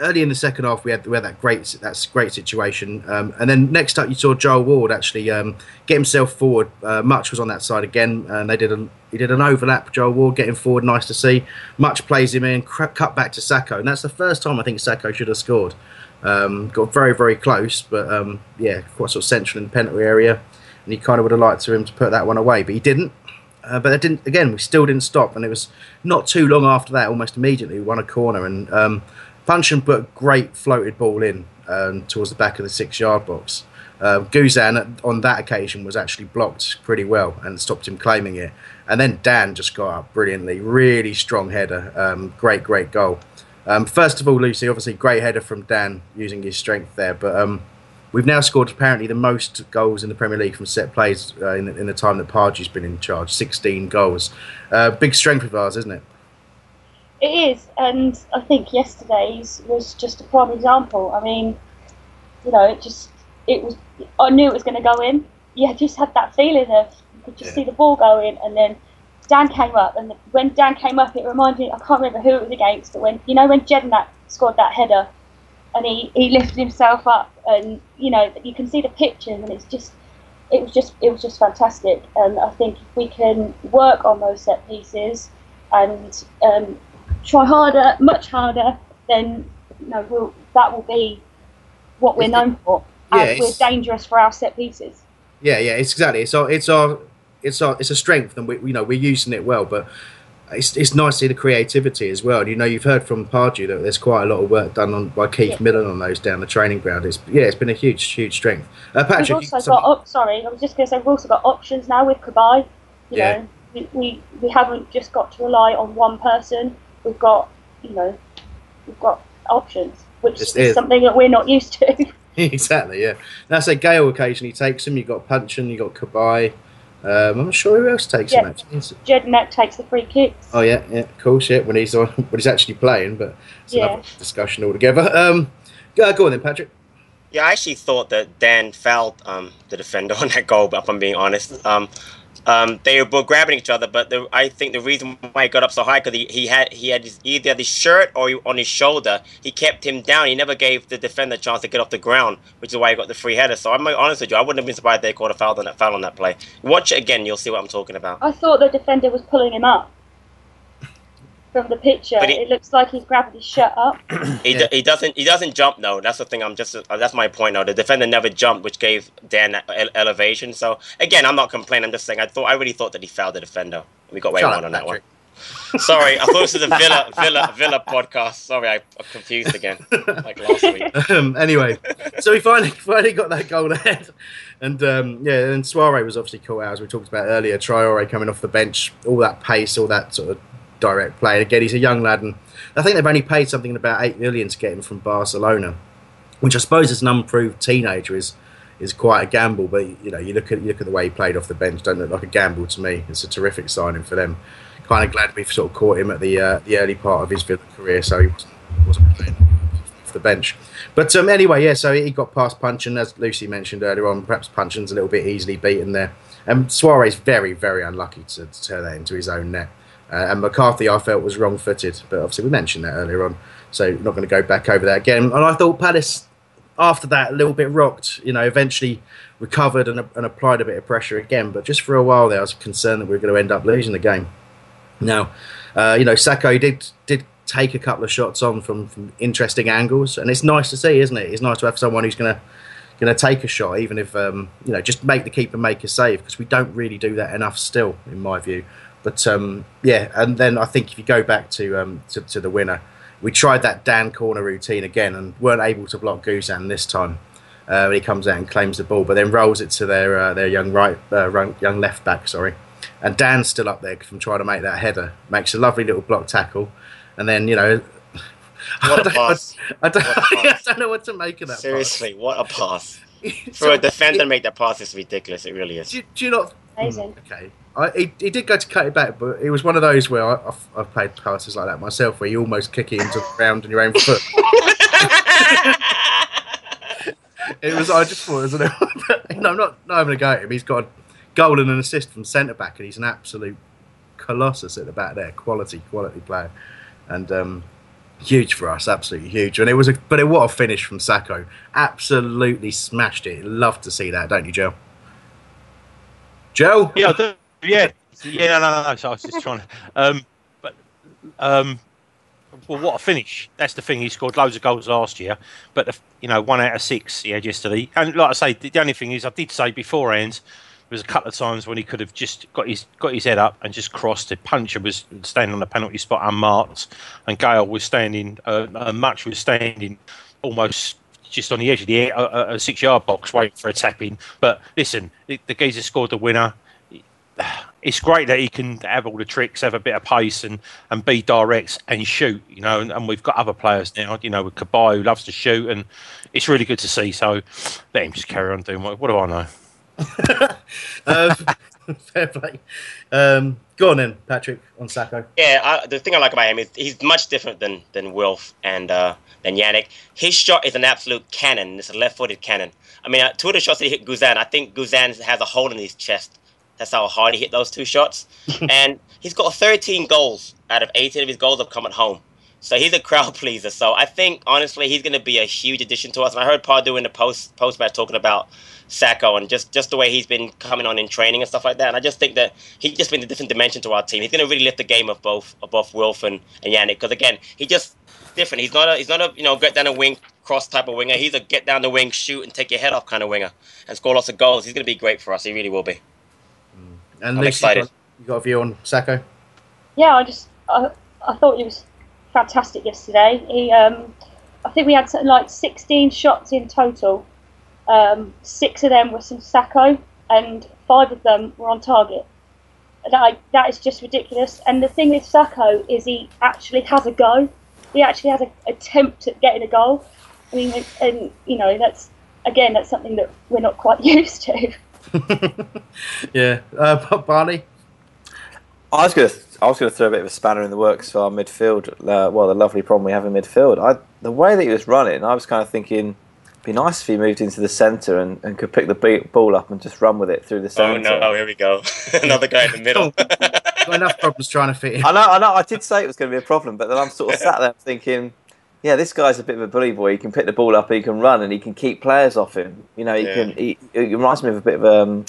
Speaker 1: early in the second half we had we had that great that's great situation, um, and then next up you saw Joel Ward actually um, get himself forward. Uh, Mutch was on that side again, and they did a he did an overlap. Joel Ward getting forward, nice to see. Mutch plays him in, cr- cut back to Sako, and that's the first time I think Sako should have scored. Um, got very very close, but um, yeah, quite sort of central in the penalty area, and he kind of would have liked to him to put that one away, but he didn't. Uh, but that didn't. Again, we still didn't stop, and it was not too long after that. Almost immediately, we won a corner and um, put a great floated ball in um, towards the back of the six-yard box. Uh, Guzan on that occasion was actually blocked pretty well and stopped him claiming it. And then Dann just got up brilliantly, really strong header, um, great, great goal. Um, first of all, Lucy, obviously great header from Dann using his strength there, but um, we've now scored apparently the most goals in the Premier League from set plays uh, in, in the time that Pardew's been in charge, 16 goals. Uh, big strength of ours, isn't it?
Speaker 6: It is, and I think yesterday's was just a prime example. I mean, you know, it just it was. I knew it was going to go in. Yeah, just had that feeling of you could just see the ball go in, and then Dann came up, and when Dann came up, it reminded me. I can't remember who it was against, but when you know when Jedinak scored that header, and he he lifted himself up, and you know you can see the pictures, and it's just. It was just it was just fantastic, and I think if we can work on those set pieces and um, try harder, much harder, then you know we'll, that will be what we're known for.
Speaker 1: Yeah,
Speaker 6: and we're dangerous for our set pieces.
Speaker 1: Yeah, yeah, it's exactly. It's our, it's our, it's our, it's a strength, and we, you know, we're using it well. But it's, it's nice to see the creativity as well. You know, you've heard from Pardew that there's quite a lot of work done on by Keith Millen on those down the training ground. It's yeah, it's been a huge, huge strength. Uh, Patrick,
Speaker 6: we've also got op- sorry, I was just going to say we've also got options now with Cabaye. You
Speaker 1: Yeah.
Speaker 6: know, we, we we haven't just got to rely on one person. We've got you know we've got options, which
Speaker 1: Yes,
Speaker 6: is something that we're not used to.
Speaker 1: exactly, yeah. Now, say Gayle occasionally takes them. You've got Puncheon, you've got Cabaye. Um, I'm not sure who else takes
Speaker 6: Yeah.
Speaker 1: them. Actually. Is it-
Speaker 6: Jedinak takes the free kicks.
Speaker 1: Oh yeah, yeah, cool shit. When he's on, when he's actually playing, but it's
Speaker 6: Yeah.
Speaker 1: another discussion altogether. Um, go, go on then, Patrick.
Speaker 5: Yeah, I actually thought that Dann fouled um, the defender on that goal, but if I'm being honest. Um, um, they were grabbing each other, but the, I think the reason why he got up so high because he, he had he had his, either his shirt or he, on his shoulder. He kept him down. He never gave the defender a chance to get off the ground, which is why he got the free header. So I'm honest with you, I wouldn't have been surprised they called a foul on that foul on that play. Watch it again, you'll see what I'm talking about.
Speaker 6: I thought the defender was pulling him up. From the picture,
Speaker 5: But he-
Speaker 6: it looks like he's grabbed his shirt up.
Speaker 5: He, do- he doesn't he doesn't jump though. That's the thing. I'm just uh, that's my point now. The defender never jumped, which gave Dann ele- elevation. So again, I'm not complaining. I'm just saying I thought I really thought that he fouled the defender. We got way
Speaker 1: Shut
Speaker 5: one
Speaker 1: up,
Speaker 5: on that one. Sorry, I thought this was a Villa Villa Villa podcast. Sorry, I, I'm confused again, like last week.
Speaker 1: Um, anyway, so we finally finally got that goal ahead, and um, yeah, and Souaré was obviously caught out as we talked about earlier. Traore coming off the bench, all that pace, all that sort of direct play. Again, he's a young lad, and I think they've only paid something about eight million to get him from Barcelona, which I suppose as an unproved teenager is is quite a gamble. But you know, you look at you look at the way he played off the bench, don't look like a gamble to me. It's a terrific signing for them. Kind of glad we've sort of caught him at the uh, the early part of his career, so he wasn't, wasn't playing off the bench. But um, anyway, yeah, so he got past Puncheon, as Lucy mentioned earlier on. Perhaps Puncheon's a little bit easily beaten there. And Souaré very, very unlucky to, to turn that into his own net. Uh, and McCarthy, I felt, was wrong footed, but obviously we mentioned that earlier on, so not going to go back over that again. And I thought Palace, after that, a little bit rocked, you know, eventually recovered and, and applied a bit of pressure again, but just for a while there, I was concerned that we were going to end up losing the game. Now, uh, you know, Sako did did take a couple of shots on from, from interesting angles, and it's nice to see, isn't it? It's nice to have someone who's going to going to take a shot, even if um, you know, just make the keeper make a save because we don't really do that enough still, in my view. But um, yeah, and then I think if you go back to, um, to, to the winner, we tried that Dann corner routine again and weren't able to block Guzan this time. Uh, when he comes out and claims the ball, but then rolls it to their uh, their young right uh, young left back, sorry, and Dann's still up there from trying to make that header. Makes a lovely little block tackle, and then you know.
Speaker 5: What a pass!
Speaker 1: I don't, I
Speaker 5: pass.
Speaker 1: don't know what to make of that.
Speaker 5: Seriously, what a pass!
Speaker 1: pass.
Speaker 5: For a defender to make that pass is ridiculous. It really is.
Speaker 1: do, do you not?
Speaker 6: Amazing.
Speaker 1: Okay. I, he, he did go to cut it back, but it was one of those where I, I've, I've played passes like that myself, where you almost kick it into the ground on your own foot. it was. I just thought, it was an, you know, I'm not not having a go at him. He's got a goal and an assist from centre back, and he's an absolute colossus at the back there. Quality, quality player, and um, huge for us. Absolutely huge. And it was a, but it what a finish from Sako. Absolutely smashed it. Love to see that, don't you, Joe? Joe?
Speaker 4: Yeah, do. yeah, yeah. No, no, no. So I was just trying to. Um, but um, well, what a finish! That's the thing. He scored loads of goals last year, but the, you know, one out of six had yesterday. And like I say, the only thing is, I did say beforehand. There was a couple of times when he could have just got his got his head up and just crossed The Puncheon was standing on the penalty spot unmarked, and Gayle was standing. Uh, Mutch was standing almost just on the edge of the uh, uh, six yard box waiting for a tap in. But listen, the, the geezer scored the winner. It's great that he can have all the tricks, have a bit of pace, and, and be direct and shoot. You know, and, and we've got other players now. You know, with Cabaye who loves to shoot, and it's really good to see. So let him just carry on doing what. What do I know?
Speaker 1: Uh, fair play. Um, go on then, Patrick, on Sako.
Speaker 5: Yeah, I, the thing I like about him is he's much different than than Wilf and uh, than Yannick. His shot is an absolute cannon. It's a left-footed cannon. I mean, uh, two of the shots that he hit Guzan, I think Guzan has a hole in his chest. That's how hard he hit those two shots. and he's got 13 goals out of 18 of his goals have come at home. So he's a crowd pleaser. So I think honestly he's going to be a huge addition to us. And I heard Pardew in the post post match talking about Sako and just just the way he's been coming on in training and stuff like that. And I just think that he's just been a different dimension to our team. He's going to really lift the game of both of both Wilf and, and Yannick because again he just different. He's not a he's not a you know get down a wing cross type of winger. He's a get down the wing shoot and take your head off kind of winger and score lots of goals. He's going to be great for us. He really will be.
Speaker 1: And
Speaker 5: I'm
Speaker 1: Lucy,
Speaker 5: excited.
Speaker 1: You got, you got a view on Sako?
Speaker 6: Yeah, I just I, I thought he was fantastic yesterday. He um, I think we had something like 16 shots in total. Um, six of them were some Sako, and five of them were on target. That that is just ridiculous. And the thing with Sako is he actually has a go. He actually has an attempt at getting a goal. I mean, and, and you know that's again that's something that we're not quite used to.
Speaker 1: Yeah. Uh, Barney?
Speaker 9: I was going to I was going to throw a bit of a spanner in the works for our midfield. Uh, well, the lovely problem we have in midfield. I, the way that he was running, I was kind of thinking, it'd be nice if he moved into the centre and, and could pick the ball up and just run with it through the centre.
Speaker 5: Oh
Speaker 9: centre.
Speaker 5: no! Here we go. Another guy in the middle.
Speaker 1: got enough problems trying to fit in.
Speaker 9: I know, I know. I did say it was going to be a problem, but then I'm sort of sat there thinking, yeah, this guy's a bit of a bully boy. He can pick the ball up, he can run, and he can keep players off him. You know, he
Speaker 5: Yeah.
Speaker 9: can. He, he reminds me of a bit of um,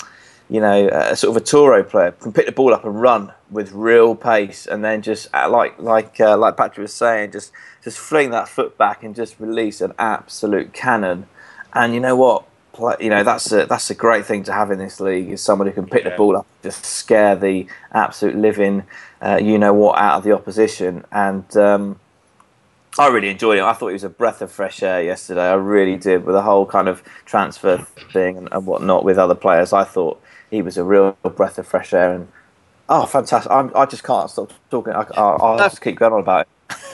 Speaker 9: you know, a sort of a Touré player. Can pick the ball up and run with real pace, and then just uh, like like uh, like Patrick was saying, just just fling that foot back and just release an absolute cannon. And you know what? play, you know that's a that's a great thing to have in this league is someone who can pick the ball up, just scare the absolute living, uh, you know what, out of the opposition. And um, I really enjoyed it. I thought he was a breath of fresh air yesterday. I really did with the whole kind of transfer thing and, and whatnot with other players. I thought he was a real breath of fresh air and oh, fantastic! I'm, i just can't stop talking. I, will just keep going on about it.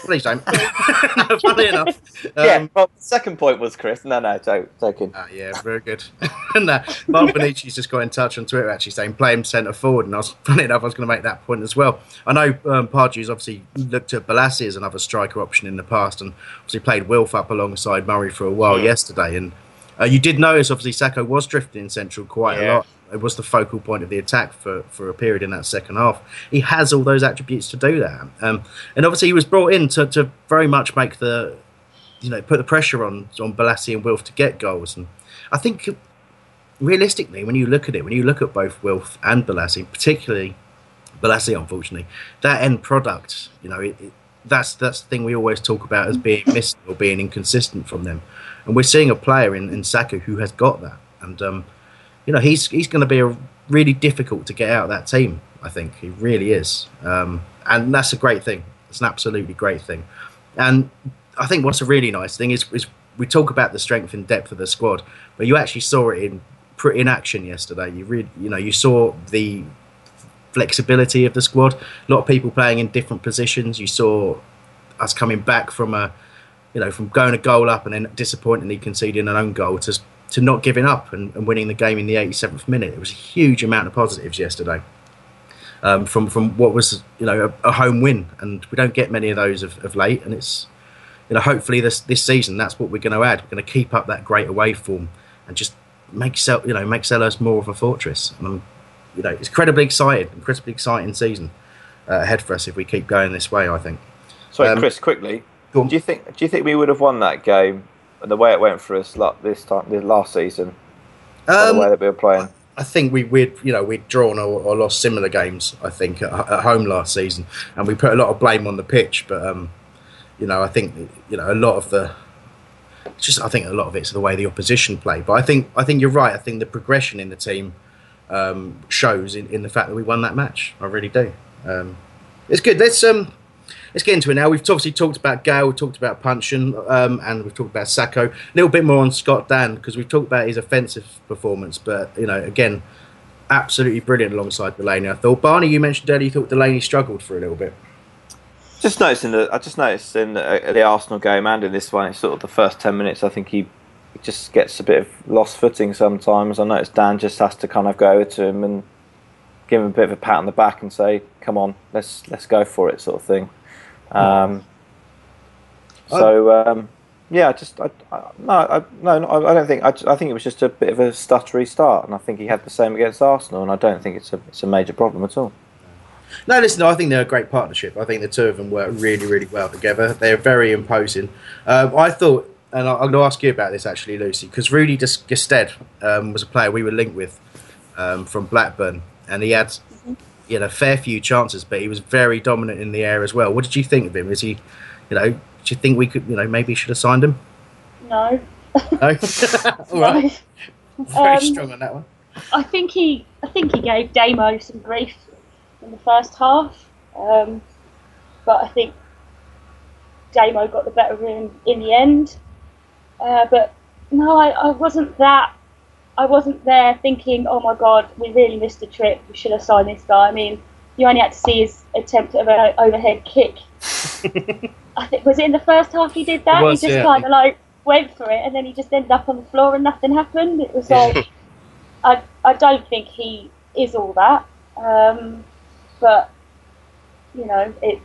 Speaker 1: Please don't. no, funny enough.
Speaker 9: Um, yeah, well, second point was Chris. No, no, joke, joking.
Speaker 1: Uh, yeah, very good. and uh, Mark Bonici's just got in touch on Twitter actually saying play him centre forward. And I was, funny enough, I was going to make that point as well. I know um, Pardew's obviously looked at Bolasie as another striker option in the past and obviously played Wilf up alongside Murray for a while yesterday. And uh, you did notice, obviously, Sako was drifting in central quite
Speaker 4: Yeah.
Speaker 1: a lot. It was the focal point of the attack for, for a period in that second half. He has all those attributes to do that. Um, and obviously, he was brought in to, to very much make the, you know, put the pressure on on Bolasie and Wilf to get goals. And I think, realistically, when you look at it, when you look at both Wilf and Bolasie, particularly Bolasie, unfortunately, that end product, you know, it, it, that's that's the thing we always talk about as being missing or being inconsistent from them. And we're seeing a player in, in Sako who has got that. And um, you know, he's he's going to be a really difficult to get out of that team. I think he really is, um, and that's a great thing. It's an absolutely great thing. And I think what's a really nice thing is, is we talk about the strength and depth of the squad, but you actually saw it in in action yesterday. You you know, you saw the flexibility of the squad. A lot of people playing in different positions. You saw us coming back from a, you know, from going a goal up and then disappointingly conceding an own goal to to not giving up and, and winning the game in the 87th minute. It was a huge amount of positives yesterday. Um, from from what was you know a, a home win, and we don't get many of those of, of late. And it's you know hopefully this this season that's what we're going to add. We're going to keep up that great away form and just make Sel- you know make Selhurst more of a fortress. And I'm, you know it's incredibly exciting, incredibly exciting season uh, ahead for us if we keep going this way. I think.
Speaker 9: Sorry,
Speaker 1: Um,
Speaker 9: Chris, quickly. Do you think do you think we would have won that game the way it went for us this time this last season?
Speaker 1: Um,
Speaker 9: the way that we were playing.
Speaker 1: I think we, we'd you know we'd drawn or, or lost similar games. I think at, at home last season, and we put a lot of blame on the pitch. But um, you know, I think you know a lot of the it's just I think a lot of it's the way the opposition play. But I think I think you're right. I think the progression in the team um, shows in, in the fact that we won that match. I really do. Um, it's good. Let's um let's get into it now. We've obviously talked about Gayle, we've talked about Puncheon, um, and we've talked about Sako. A little bit more on Scott Dann because we've talked about his offensive performance, but you know, again, absolutely brilliant alongside Delaney. I thought Barney, you mentioned earlier, you thought Delaney struggled for a little bit.
Speaker 9: Just noticed in the, I just noticed in the, the Arsenal game and in this one, it's sort of the first ten minutes. I think he, he just gets a bit of lost footing sometimes. I noticed Dann just has to kind of go over to him and give him a bit of a pat on the back and say, "Come on, let's let's go for it," sort of thing. Um, so um, yeah, I just I, I, no, I, no, no, I don't think. I, I think it was just a bit of a stuttery start, and I think he had the same against Arsenal, and I don't think it's a it's a major problem at all.
Speaker 1: No, listen, I think they're a great partnership. I think the two of them work really, really well together. They're very imposing. Um, I thought, and I'm going to ask you about this actually, Lucy, because Rudy Ges- Gestede um, was a player we were linked with um, from Blackburn, and he had he had a fair few chances, but he was very dominant in the air as well. What did you think of him? Is he, you know, do you think we could, you know, maybe should have signed him?
Speaker 6: No.
Speaker 1: No, all right, very
Speaker 6: Um,
Speaker 1: strong on that one.
Speaker 6: I think he, I think he gave Damo some grief in the first half, um, but I think Damo got the better of him in the end. Uh, but no, I, I wasn't that. I wasn't there thinking, oh my god, we really missed a trip. We should have signed this guy. I mean, you only had to see his attempt at an overhead kick. I think was it in the first half he did that.
Speaker 12: Was,
Speaker 6: he just
Speaker 12: yeah.
Speaker 6: kind of like went for it, and then he just ended up on the floor and nothing happened. It was like I I don't think he is all that. Um, but you know, it.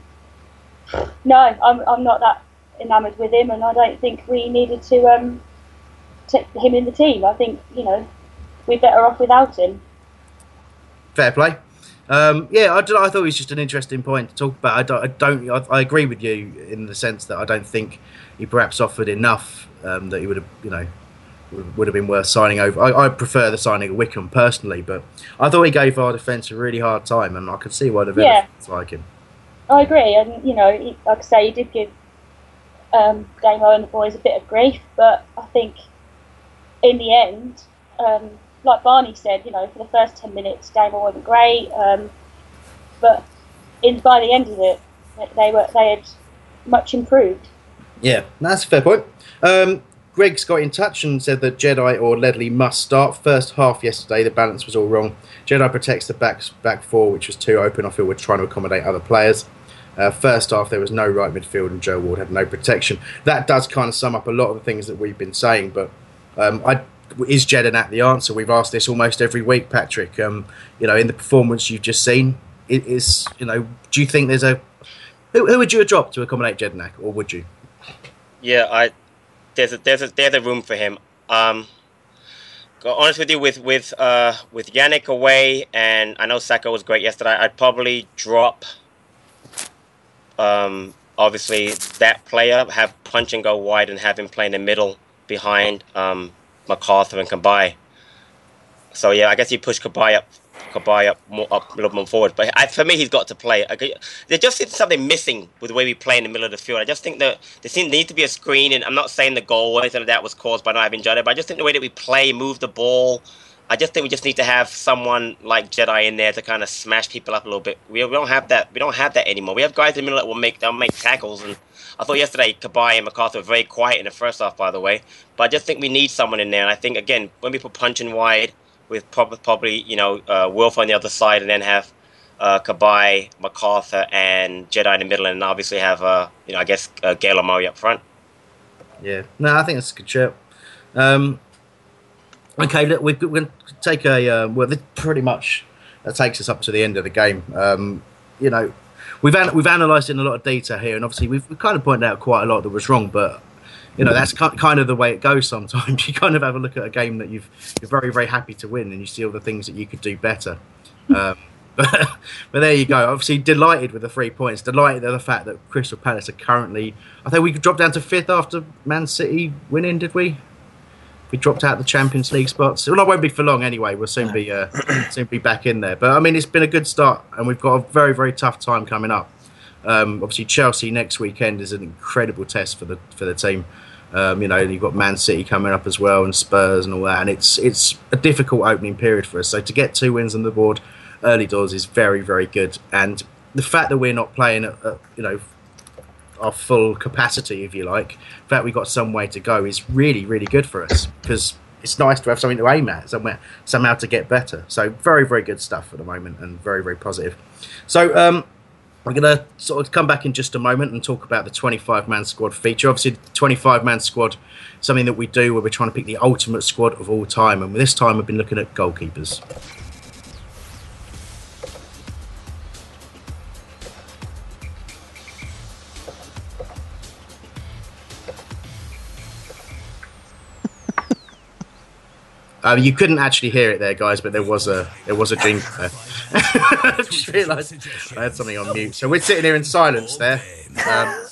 Speaker 6: No, I'm I'm not that enamoured with him, and I don't think we needed to um, him in the team. I think you know we're better off without him.
Speaker 1: Fair play. Um, yeah, I, I thought it was just an interesting point to talk about. I don't, I, don't I, I agree with you in the sense that I don't think he perhaps offered enough um, that he would have, you know, would, have been worth signing over. I, I prefer the signing of Wickham personally, but I thought he gave our defence a really hard time, and I could see why the
Speaker 6: Yeah.
Speaker 1: like him.
Speaker 6: I agree, and you know, he, like I say, he did give um, Damo and the boys a bit of grief, but I think in the end, um, like Barney said, you know, for the first ten minutes, Gamer wasn't great, um, but in by the end of it, they were they had much improved.
Speaker 1: Yeah, that's a fair point. Um, Greg's got in touch and said that Jedi or Ledley must start. First half yesterday, the balance was all wrong. Jedi protects the back back four, which was too open. I feel we're trying to accommodate other players. Uh, first half, there was no right midfield, and Joe Ward had no protection. That does kind of sum up a lot of the things that we've been saying. But um, I, is Jedinak the answer? We've asked this almost every week, Patrick. Um, you know, in the performance you've just seen, it is you know, do you think there's a who, who would you drop to accommodate Jedinak, or would you?
Speaker 5: Yeah, I there's a there's a there's a room for him. Um, honest with you, with with uh with Yannick away, and I know Sako was great yesterday. I'd probably drop. Um, obviously that player have punch and go wide and have him play in the middle behind um McArthur and Cabaye. So yeah, I guess he pushed Cabaye up Cabaye up more up a little more forward. But I, for me, he's got to play. I, there just seems something missing with the way we play in the middle of the field. I just think that there seems there needs to be a screen, and I'm not saying the goal or anything like that was caused by not having Jedi, but I just think the way that we play, move the ball. I just think we just need to have someone like Jedi in there to kind of smash people up a little bit. We, we don't have that. We don't have that anymore. We have guys in the middle that will make they'll make tackles, and I thought yesterday Cabaye and McArthur were very quiet in the first half, by the way. But I just think we need someone in there, and I think again when we put Puncheon wide with probably, you know uh, Wilf on the other side, and then have uh, Cabaye, McArthur, and Jedi in the middle, and obviously have uh, you know I guess uh, Gayle Omari up front.
Speaker 1: Yeah, no, I think that's a good shout. Um, okay, look, we're, we're going to take a uh, well. Pretty much that takes us up to the end of the game. Um, you know, we've an, we've analysed in a lot of detail here, and obviously we've, we've kind of pointed out quite a lot that was wrong, but you know that's kind of the way it goes sometimes. You kind of have a look at a game that you've you're very very happy to win and you see all the things that you could do better. Um, but, but there you go. Obviously delighted with the three points delighted at the fact that crystal palace are currently i think we dropped down to fifth after man city winning did we we dropped out the champions league spots well i won't be for long anyway. We'll soon be uh, soon be back in there. But i mean it's been a good start and we've got a very very tough time coming up. Um, obviously, Chelsea next weekend is an incredible test for the for the team. Um, you know, you've got Man City coming up as well, and Spurs and all that, and it's it's a difficult opening period for us. So to get two wins on the board early doors is very very good, and the fact that we're not playing at, at you know our full capacity, if you like, the fact we've got some way to go is really really good for us because it's nice to have something to aim at, somewhere somehow to get better. So very very good stuff at the moment, and very very positive. So. Um, we're going to sort of come back in just a moment and talk about the 25 man squad feature. Obviously, 25 man squad, something that we do where we're trying to pick the ultimate squad of all time. And this time, we've been looking at goalkeepers. Uh, you couldn't actually hear it there, guys, but there was a there was a jingle there. I just realised I had something on mute. So we're sitting here in silence there. Um,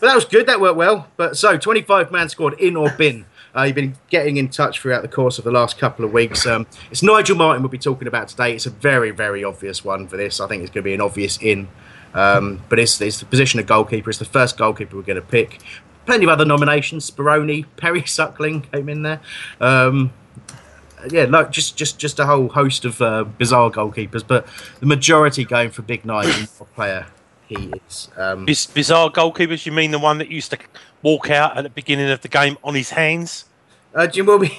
Speaker 1: but that was good. That worked well. But so 25 man squad in or bin. Uh, you've been getting in touch throughout the course of the last couple of weeks. Um, it's Nigel Martyn we'll be talking about today. It's a very, very obvious one for this. I think it's going to be an obvious in. Um, but it's, it's the position of goalkeeper. It's the first goalkeeper we're going to pick. Plenty of other nominations. Speroni, Perry Suckling came in there. Um, yeah, like just just just a whole host of uh, bizarre goalkeepers, but the majority going for Big Nigel, player he is. Um,
Speaker 4: Biz- bizarre goalkeepers. You mean the one that used to walk out at the beginning of the game on his hands?
Speaker 1: Uh, Jim Wilby.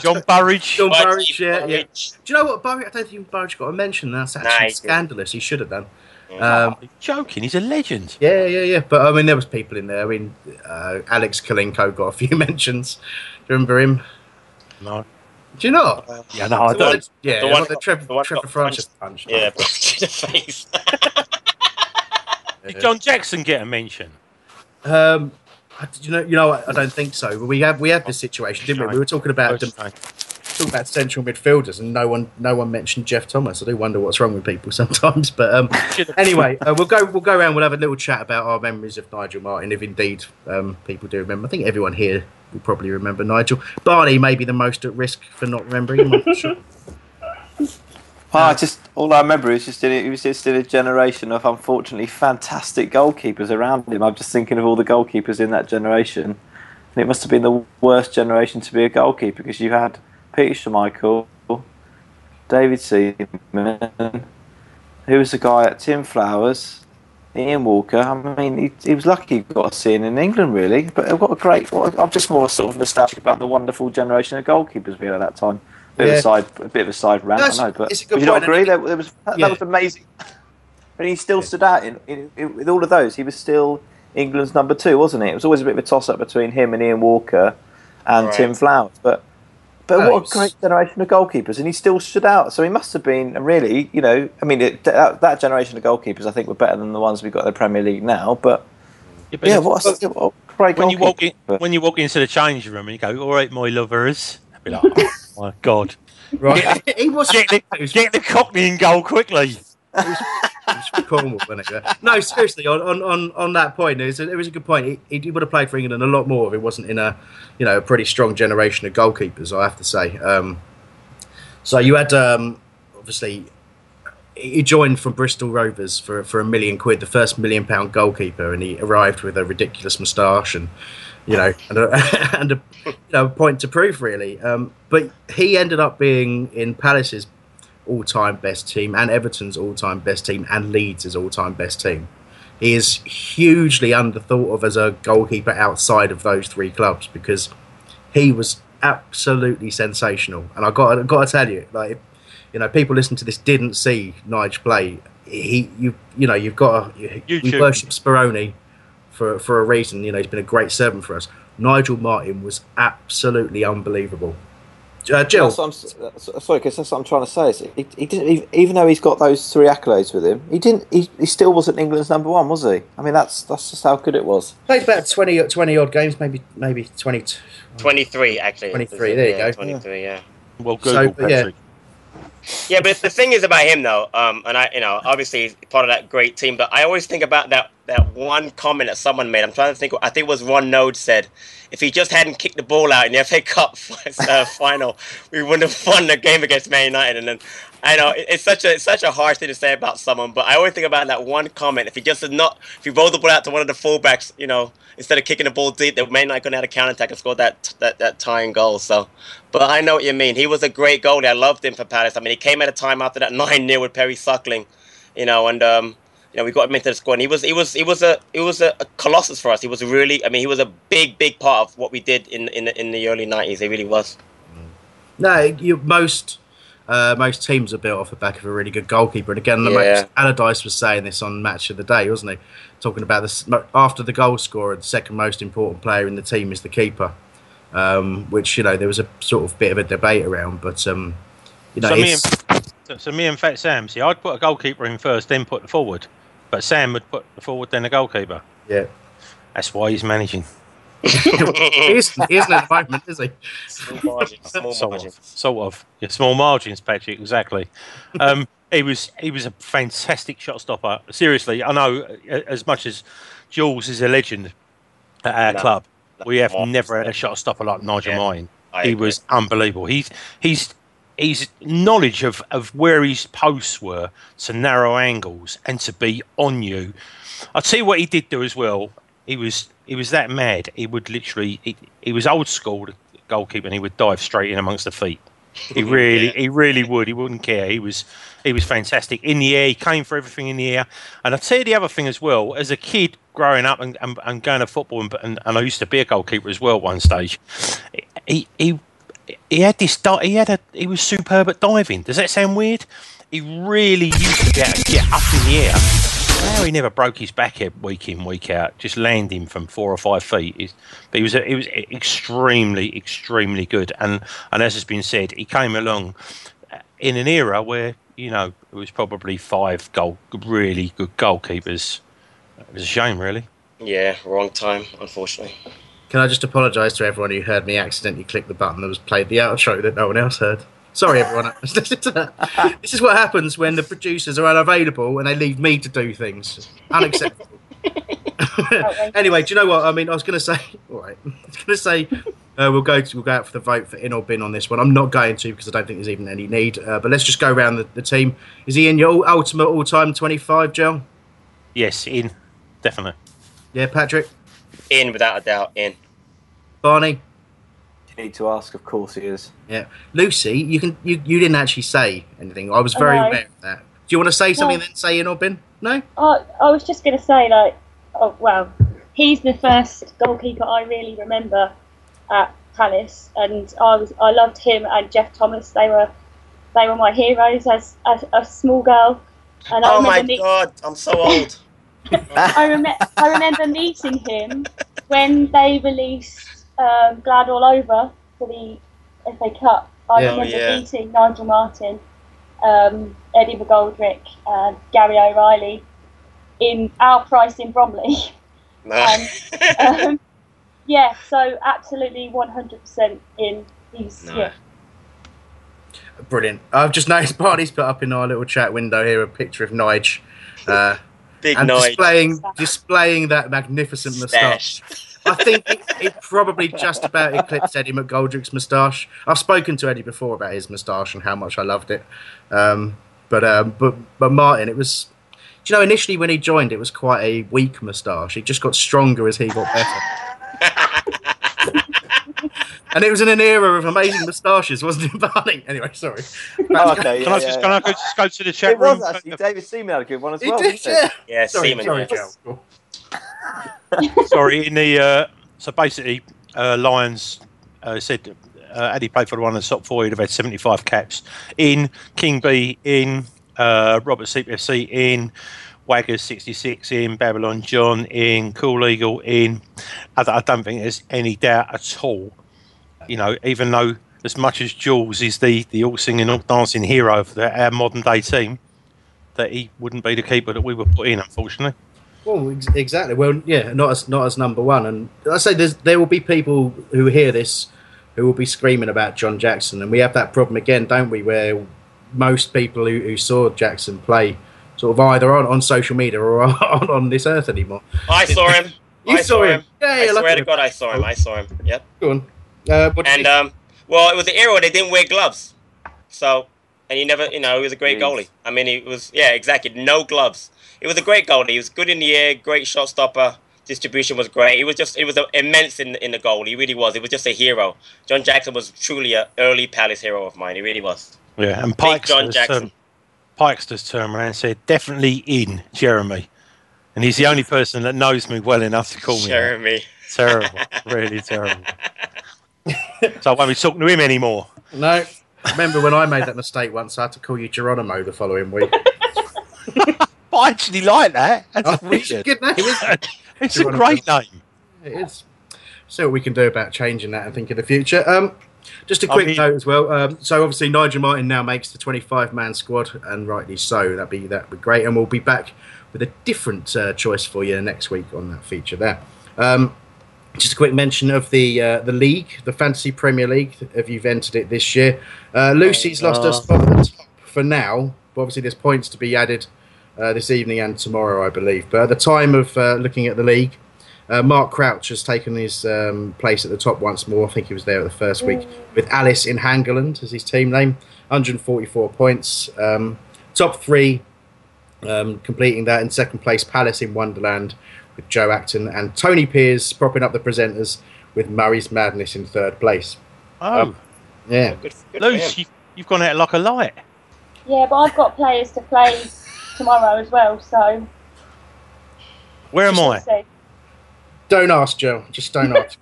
Speaker 4: John Burridge.
Speaker 1: John Burridge, yeah, yeah. Do you know what, Burridge? I don't think Burridge got a mention. That's actually
Speaker 5: Nah,
Speaker 1: scandalous. He should have done.
Speaker 4: Um,
Speaker 1: Um,
Speaker 4: joking, he's a legend.
Speaker 1: yeah, yeah, yeah. But I mean, there was people in there. I mean, uh, Alex Kolinko got a few mentions. Do you remember him?
Speaker 4: No.
Speaker 1: Do you not?
Speaker 4: Yeah, no, I
Speaker 1: The
Speaker 4: don't.
Speaker 1: one- Yeah,
Speaker 5: The
Speaker 1: the
Speaker 5: one
Speaker 1: one that
Speaker 5: got-
Speaker 1: Trevor,
Speaker 5: the one
Speaker 1: Trevor Francis punched.
Speaker 5: Yeah, punched in the face.
Speaker 4: Did John Jackson get a mention?
Speaker 1: Um, you know, you know, what? I don't think so. But we have we had this situation, didn't we? We were talking about
Speaker 4: Oh,
Speaker 1: the,
Speaker 4: shame.
Speaker 1: talking about central midfielders, and no one no one mentioned Geoff Thomas. I do wonder what's wrong with people sometimes. But um, anyway, uh, we'll go we'll go around. We'll have a little chat about our memories of Nigel Martyn, if indeed um, people do remember. I think everyone here will probably remember Nigel. Barney may be the most at risk for not remembering him. I'm not sure.
Speaker 12: I just all I remember is just in, he was just in a generation of unfortunately fantastic goalkeepers around him. I'm just thinking of all the goalkeepers in that generation
Speaker 9: And it must have been the worst generation to be a goalkeeper because you had Peter Schmeichel, David Seaman, who was the guy at Tim Flowers, Ian Walker. I mean, he, he was lucky he got a scene in England, really. But got a great. Well, I'm just more sort of nostalgic about the wonderful generation of goalkeepers we had at that time. Bit of a side, a bit of a side rant,
Speaker 1: No,
Speaker 9: I know, but
Speaker 1: a
Speaker 9: would you not agree?
Speaker 1: and-
Speaker 9: There, there was that,
Speaker 1: Yeah.
Speaker 9: was amazing. But he still stood out in, in, in with all of those. He was still England's number two, wasn't he? It was always a bit of a toss up between him and Ian Walker and
Speaker 5: Right.
Speaker 9: Tim Flowers, but. But
Speaker 1: No,
Speaker 9: what a great generation of goalkeepers, and he still stood out. So he must have been really, you know, I mean, it, that, that generation of goalkeepers, I think, were better than the ones we've got in the Premier League now. But
Speaker 4: Yeah, but
Speaker 9: yeah,
Speaker 4: if-
Speaker 9: what a, what a great
Speaker 4: when you walk in,
Speaker 9: goalkeeper.
Speaker 4: when you walk into the change room and you go, "All right, my lovers," I'd be like, "Oh my god!"
Speaker 1: Right. he was
Speaker 4: Get the, get the Cockney in goal quickly.
Speaker 1: Cornwall? No, seriously, on, on, on, on that point, it was, a, it was a good point. He, he would have played for England a lot more if it wasn't in a, you know, a pretty strong generation of goalkeepers. I have to say. Um, so you had um, obviously he joined from Bristol Rovers for for a million quid, the first million pound goalkeeper, and he arrived with a ridiculous moustache and you know and a, and a you know, point to prove really. Um, but he ended up being in Palace's all-time best team and Everton's all-time best team and Leeds' all-time best team. He is hugely underthought of as a goalkeeper outside of those three clubs because he was absolutely sensational. And I got I got to tell you, like you know, people listening to this didn't see Nigel play. He, you, you know, you've got to, you, you worship Speroni for for a reason. You know, he's been a great servant for us. Nigel Martyn was absolutely unbelievable. Uh, Jill,
Speaker 9: That's I'm, sorry, because that's what I'm trying to say. Is he, he didn't, even- even though he's got those three accolades with him, he didn't. He, he still wasn't England's number one, was he? I mean, that's that's just how good it was.
Speaker 1: played about 20, 20 odd games, maybe maybe twenty.
Speaker 5: 23, actually.
Speaker 1: 23, there you
Speaker 5: Yeah,
Speaker 1: go.
Speaker 5: 23, yeah.
Speaker 4: Well,
Speaker 1: So,
Speaker 4: Google
Speaker 1: yeah.
Speaker 5: Yeah, but the thing is about him though, um, and I, you know, obviously he's part of that great team. But I always think about that that one comment that someone made. I'm trying to think. I think it was Ron Noades said, if he just hadn't kicked the ball out in the FA Cup uh, final, we wouldn't have won the game against Man United. And then I know it's such a it's such a harsh thing to say about someone, but I always think about that one comment. If he just had not, if he rolled the ball out to one of the fullbacks, you know, instead of kicking the ball deep, Man United could have had a counter attack and scored that that that tying goal. So. But I know what you mean. He was a great goalie. I loved him for Palace. I mean, he came at a time after that nine 0 with Perry Suckling, you know, and um, you know we got him into the squad. And he was he was he was a he was a, a colossus for us. He was really. I mean, he was a big big part of what we did in in the, in the early nineties. He really was.
Speaker 1: No, you, most uh, most teams are built off the back of a really good goalkeeper. And again, the
Speaker 5: Yeah.
Speaker 1: most, Allardyce was saying this on Match of the Day, wasn't he? Talking about this after the goal scorer, the second most important player in the team is the keeper. Um, which you know there was a sort of bit of a debate around, but um, you know
Speaker 4: so, me and, so, so me and Fat Sam, see, I'd put a goalkeeper in first, then put the forward. But Sam would put the forward, then the goalkeeper.
Speaker 1: yeah,
Speaker 4: That's why he's managing.
Speaker 1: he isn't, he isn't at the moment, is he?
Speaker 5: Small margins. Small
Speaker 4: sort
Speaker 5: margins.
Speaker 4: of, sort of. Yeah, small margins, Patrick. Exactly. Um, he was he was a fantastic shot stopper. Seriously, I know uh, as much as Jules is a legend at our
Speaker 5: No,
Speaker 4: club, we have never had a shot stopper like Nigel
Speaker 5: Yeah,
Speaker 4: Martyn.
Speaker 5: I
Speaker 4: He
Speaker 5: agree.
Speaker 4: was unbelievable. He's he's his knowledge of, of where his posts were to narrow angles and to be on you. I'll tell you what he did do as well. He was he was that mad. He would literally he, he was old school goalkeeper and he would dive straight in amongst the feet. He really he really would. He wouldn't care. He was he was fantastic in the air. He came for everything in the air. And I'll tell you the other thing as well. As a kid growing up and, and, and going to football and, and, and I used to be a goalkeeper as well at one stage. He he he had this he had a he was superb at diving. Does that sound weird? He really used to to get up in the air. Now he never broke his back week in week out, just landing from four or five feet. But he was he was extremely extremely good, and and as has been said, he came along uh, in an era where you know it was probably five goal really good goalkeepers. It was a shame, really.
Speaker 5: Yeah, wrong time, unfortunately.
Speaker 1: Can I just apologise to everyone who heard me accidentally click the button that was played the outro that no one else heard? Sorry, everyone. Listen to that. this is what happens when the producers are unavailable and they leave me to do things. Unacceptable. anyway, do you know what? I mean, I was going to say, all right, I was going to say uh, we'll go to, we'll go out for the vote for in or bin on this one. I'm not going to because I don't think there's even any need. Uh, but let's just go around the, the team. Is he in your ultimate all-time 25, Joe?
Speaker 4: Yes, in definitely.
Speaker 1: Yeah, Patrick.
Speaker 5: In without a doubt, in.
Speaker 1: Barney.
Speaker 12: You need to ask. Of course, he is.
Speaker 1: Yeah, Lucy, you can you, you didn't actually say anything. I was very
Speaker 6: No.
Speaker 1: aware of that. Do you want to say something
Speaker 6: No.
Speaker 1: then? Say in or bin? No.
Speaker 6: I, I was just going to say, like, oh, well, he's the first goalkeeper I really remember at Palace, and I was I loved him and Geoff Thomas. They were they were my heroes as, as a small girl. And
Speaker 5: Oh
Speaker 6: remember
Speaker 5: my
Speaker 6: meet-
Speaker 5: god, I'm so old.
Speaker 6: I, rem- I remember meeting him when they released um, Glad All Over for the FA Cup. I
Speaker 5: Yeah.
Speaker 6: remember
Speaker 5: yeah.
Speaker 6: meeting Nigel Martyn, um, Eddie McGoldrick, and Gary O'Reilly in our price in Bromley. and, um, yeah, so absolutely 100% in. He's, yeah.
Speaker 1: Brilliant. I've just noticed Barney's put up in our little chat window here a picture of Nige. Uh,
Speaker 5: Big
Speaker 1: and displaying displaying that magnificent moustache. I think it, it probably just about eclipsed Eddie McGoldrick's moustache. I've spoken to Eddie before about his moustache and how much I loved it. Um, but um, but but Martyn, it was. Do you know initially when he joined, it was quite a weak moustache. It just got stronger as he got better. and it was in an era of amazing moustaches, wasn't it, Barney? Anyway, sorry.
Speaker 12: Oh, okay,
Speaker 4: Can I just
Speaker 12: yeah.
Speaker 4: can I go, just go to the chat
Speaker 12: It
Speaker 4: room?
Speaker 12: was actually David Seaman had a good one as
Speaker 1: He
Speaker 12: well.
Speaker 1: did, yeah.
Speaker 5: Yeah,
Speaker 1: Sorry,
Speaker 5: Seaman.
Speaker 1: sorry,
Speaker 5: yeah.
Speaker 4: Sorry, in the uh, so basically, uh, Lions uh, said uh, had he played for the one of the top four, he'd have had seventy five caps in King B, in uh, Robert CPFC, in Waggers sixty six, in Babylon John, in Cool Eagle, in. I, I don't think there's any doubt at all. You know, even though as much as Jules is the the all singing, all dancing hero of the, our modern day team, that he wouldn't be the keeper that we were put in, unfortunately.
Speaker 1: Well, ex- exactly. Well, yeah, not as not as number one. And I say there's, there will be people who hear this who will be screaming about John Jackson, and we have that problem again, don't we? Where most people who, who saw Jackson play sort of either on, on social media or on, on this earth anymore.
Speaker 5: I saw him.
Speaker 1: You
Speaker 5: I
Speaker 1: saw him. Yeah,
Speaker 5: I
Speaker 1: yeah, look
Speaker 5: swear
Speaker 1: at
Speaker 5: to
Speaker 1: him.
Speaker 5: God, I saw him. I saw him. Yep.
Speaker 1: Go on. Uh,
Speaker 5: And um, well, it was the era where they didn't wear gloves. So, and he never, you know, he was a great goalie. I mean, he was, yeah, exactly, no gloves. He was a great goalie. He was good in the air, great shot stopper. Distribution was great. He was just, it was immense in in the goal. He really was. He was just a hero. John Jackson was truly a early Palace hero of mine. He really was.
Speaker 4: Yeah, and
Speaker 5: Big John
Speaker 4: Pikes
Speaker 5: Jackson.
Speaker 4: um, Pikes turned around and said, definitely in Jeremy. And he's the only person that knows me well enough to call me. that.
Speaker 5: Jeremy.
Speaker 4: Terrible, really terrible. so I won't be talking to him anymore.
Speaker 1: No. Remember when I made that mistake once? I had to call you Geronimo the following week.
Speaker 4: But I actually like that. That's
Speaker 1: Oh, it's a good name, it?
Speaker 4: It's a great name.
Speaker 1: It is. See what we can do about changing that, I think, in the future. Um, just a quick
Speaker 4: mean-
Speaker 1: note as well. Um, so obviously Nigel Martyn now makes the 25-man squad, and rightly so. That'd be that'd be great, and we'll be back with a different uh, choice for you next week on that feature there. Um, just a quick mention of the uh, the league, the Fantasy Premier League. If you've entered it this year, uh, Lucy's lost her
Speaker 5: Oh.
Speaker 1: spot at the top for now. But obviously, there's points to be added uh, this evening and tomorrow, I believe. But at the time of uh, looking at the league, uh, Mark Crouch has taken his um, place at the top once more. I think he was there at the first week with Alice in Hangeland as his team name. 144 points. Um, top three um, completing that in second place, Palace in Wonderland with Joe Acton and Tony Pears propping up the presenters with Murray's Madness in third place.
Speaker 4: Oh,
Speaker 1: Um, yeah.
Speaker 5: Good, good
Speaker 4: Luce, you, you've gone out like a light.
Speaker 6: Yeah, but I've got players to play tomorrow as well, so.
Speaker 4: Where am I?
Speaker 6: to.
Speaker 1: Don't ask, Joe. Just don't ask.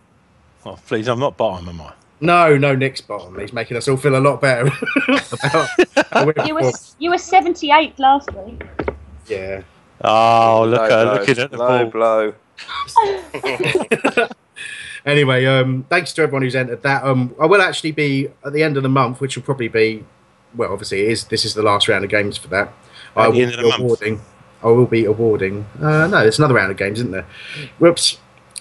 Speaker 4: Oh, please, I'm not bottom, am I?
Speaker 1: No, no, Nick's bottom. He's making us all feel a lot better. about how we're
Speaker 6: You were you were 78 last week.
Speaker 1: yeah.
Speaker 4: Oh, look at her
Speaker 12: blow,
Speaker 4: looking at the
Speaker 12: low
Speaker 4: ball.
Speaker 12: blow.
Speaker 1: Anyway, um, thanks to everyone who's entered that. Um, I will actually be at the end of the month, which will probably be, well, obviously it is. This is the last round of games for that. I
Speaker 4: At the
Speaker 1: will
Speaker 4: end of
Speaker 1: be
Speaker 4: the month?
Speaker 1: awarding. I will be awarding. Uh, no, there's another round of games, isn't there? Whoops.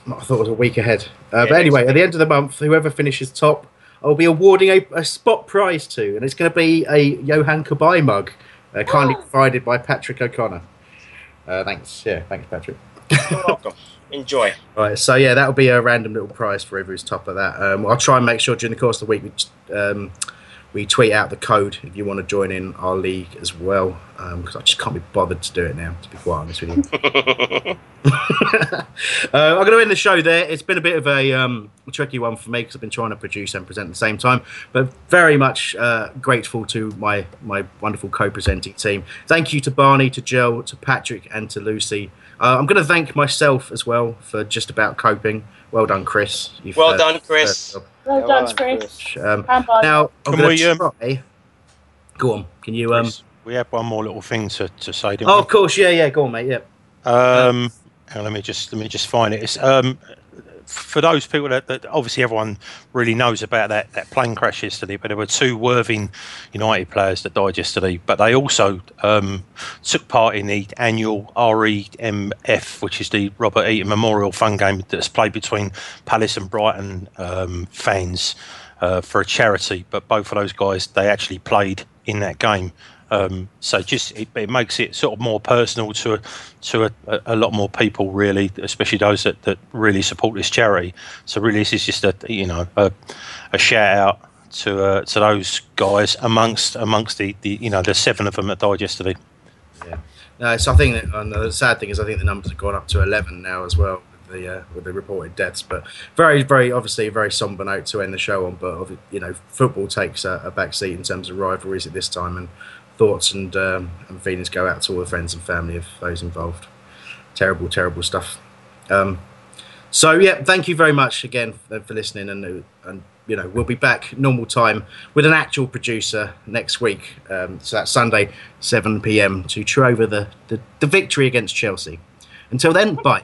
Speaker 1: I thought it was a week ahead. Uh, but
Speaker 5: Yeah,
Speaker 1: anyway, at the end of the month, whoever finishes top, I'll be awarding a, a spot prize to, and it's going to be a Yohan Cabaye mug, uh, kindly provided by Patrick O'Connor. Uh, thanks. Yeah, thanks, Patrick.
Speaker 5: You're welcome. Enjoy.
Speaker 1: Right, so yeah, that'll be a random little prize for whoever's top of that. Um, I'll try and make sure during the course of the week we just, um, we tweet out the code if you want to join in our league as well. Because I just can't be bothered to do it now, to be quite honest with you. uh, I'm going to end the show there. It's been a bit of a, um, tricky one for me because I've been trying to produce and present at the same time, but very much uh, grateful to my my wonderful co-presenting team. Thank you to Barney, to Jill, to Patrick, and to Lucy. Uh, I'm going to thank myself as well for just about coping. Well done, Chris. You've,
Speaker 5: Well
Speaker 1: uh,
Speaker 5: done, Chris.
Speaker 6: Well done, Chris.
Speaker 1: um, now I'm going to
Speaker 4: um,
Speaker 1: try. Go on. Can you? Um,
Speaker 4: We have one more little thing to, to say. Didn't
Speaker 1: oh,
Speaker 4: we?
Speaker 1: of course. Yeah, yeah. Go on, mate. Yeah.
Speaker 4: Um, hang let me just let me just find it. It's, um, for those people that, that obviously everyone really knows about that, that plane crash yesterday, but there were two Worthing United players that died yesterday. But they also um, took part in the annual REMF, which is the Robert Eaton Memorial Fun Game that's played between Palace and Brighton um, fans uh, for a charity. But both of those guys, they actually played in that game. Um, so just it, it makes it sort of more personal to a, to a, a lot more people, really, especially those that, that really support this charity. So really, this is just a you know a, a shout out to uh, to those guys amongst amongst the, the you know the seven of them that died yesterday.
Speaker 1: No, so I think that, the sad thing is, I think the numbers have gone up to 11 now as well with the uh, with the reported deaths. But very, very obviously a very somber note to end the show on. But you know, football takes a, a back seat in terms of rivalries at this time, and thoughts and um, and feelings go out to all the friends and family of those involved. Terrible, terrible stuff. Um, so yeah, thank you very much again for, for listening, and uh, and you know we'll be back normal time with an actual producer next week. Um, so that's Sunday, seven pm to cheer over the, the the victory against Chelsea. Until then, bye.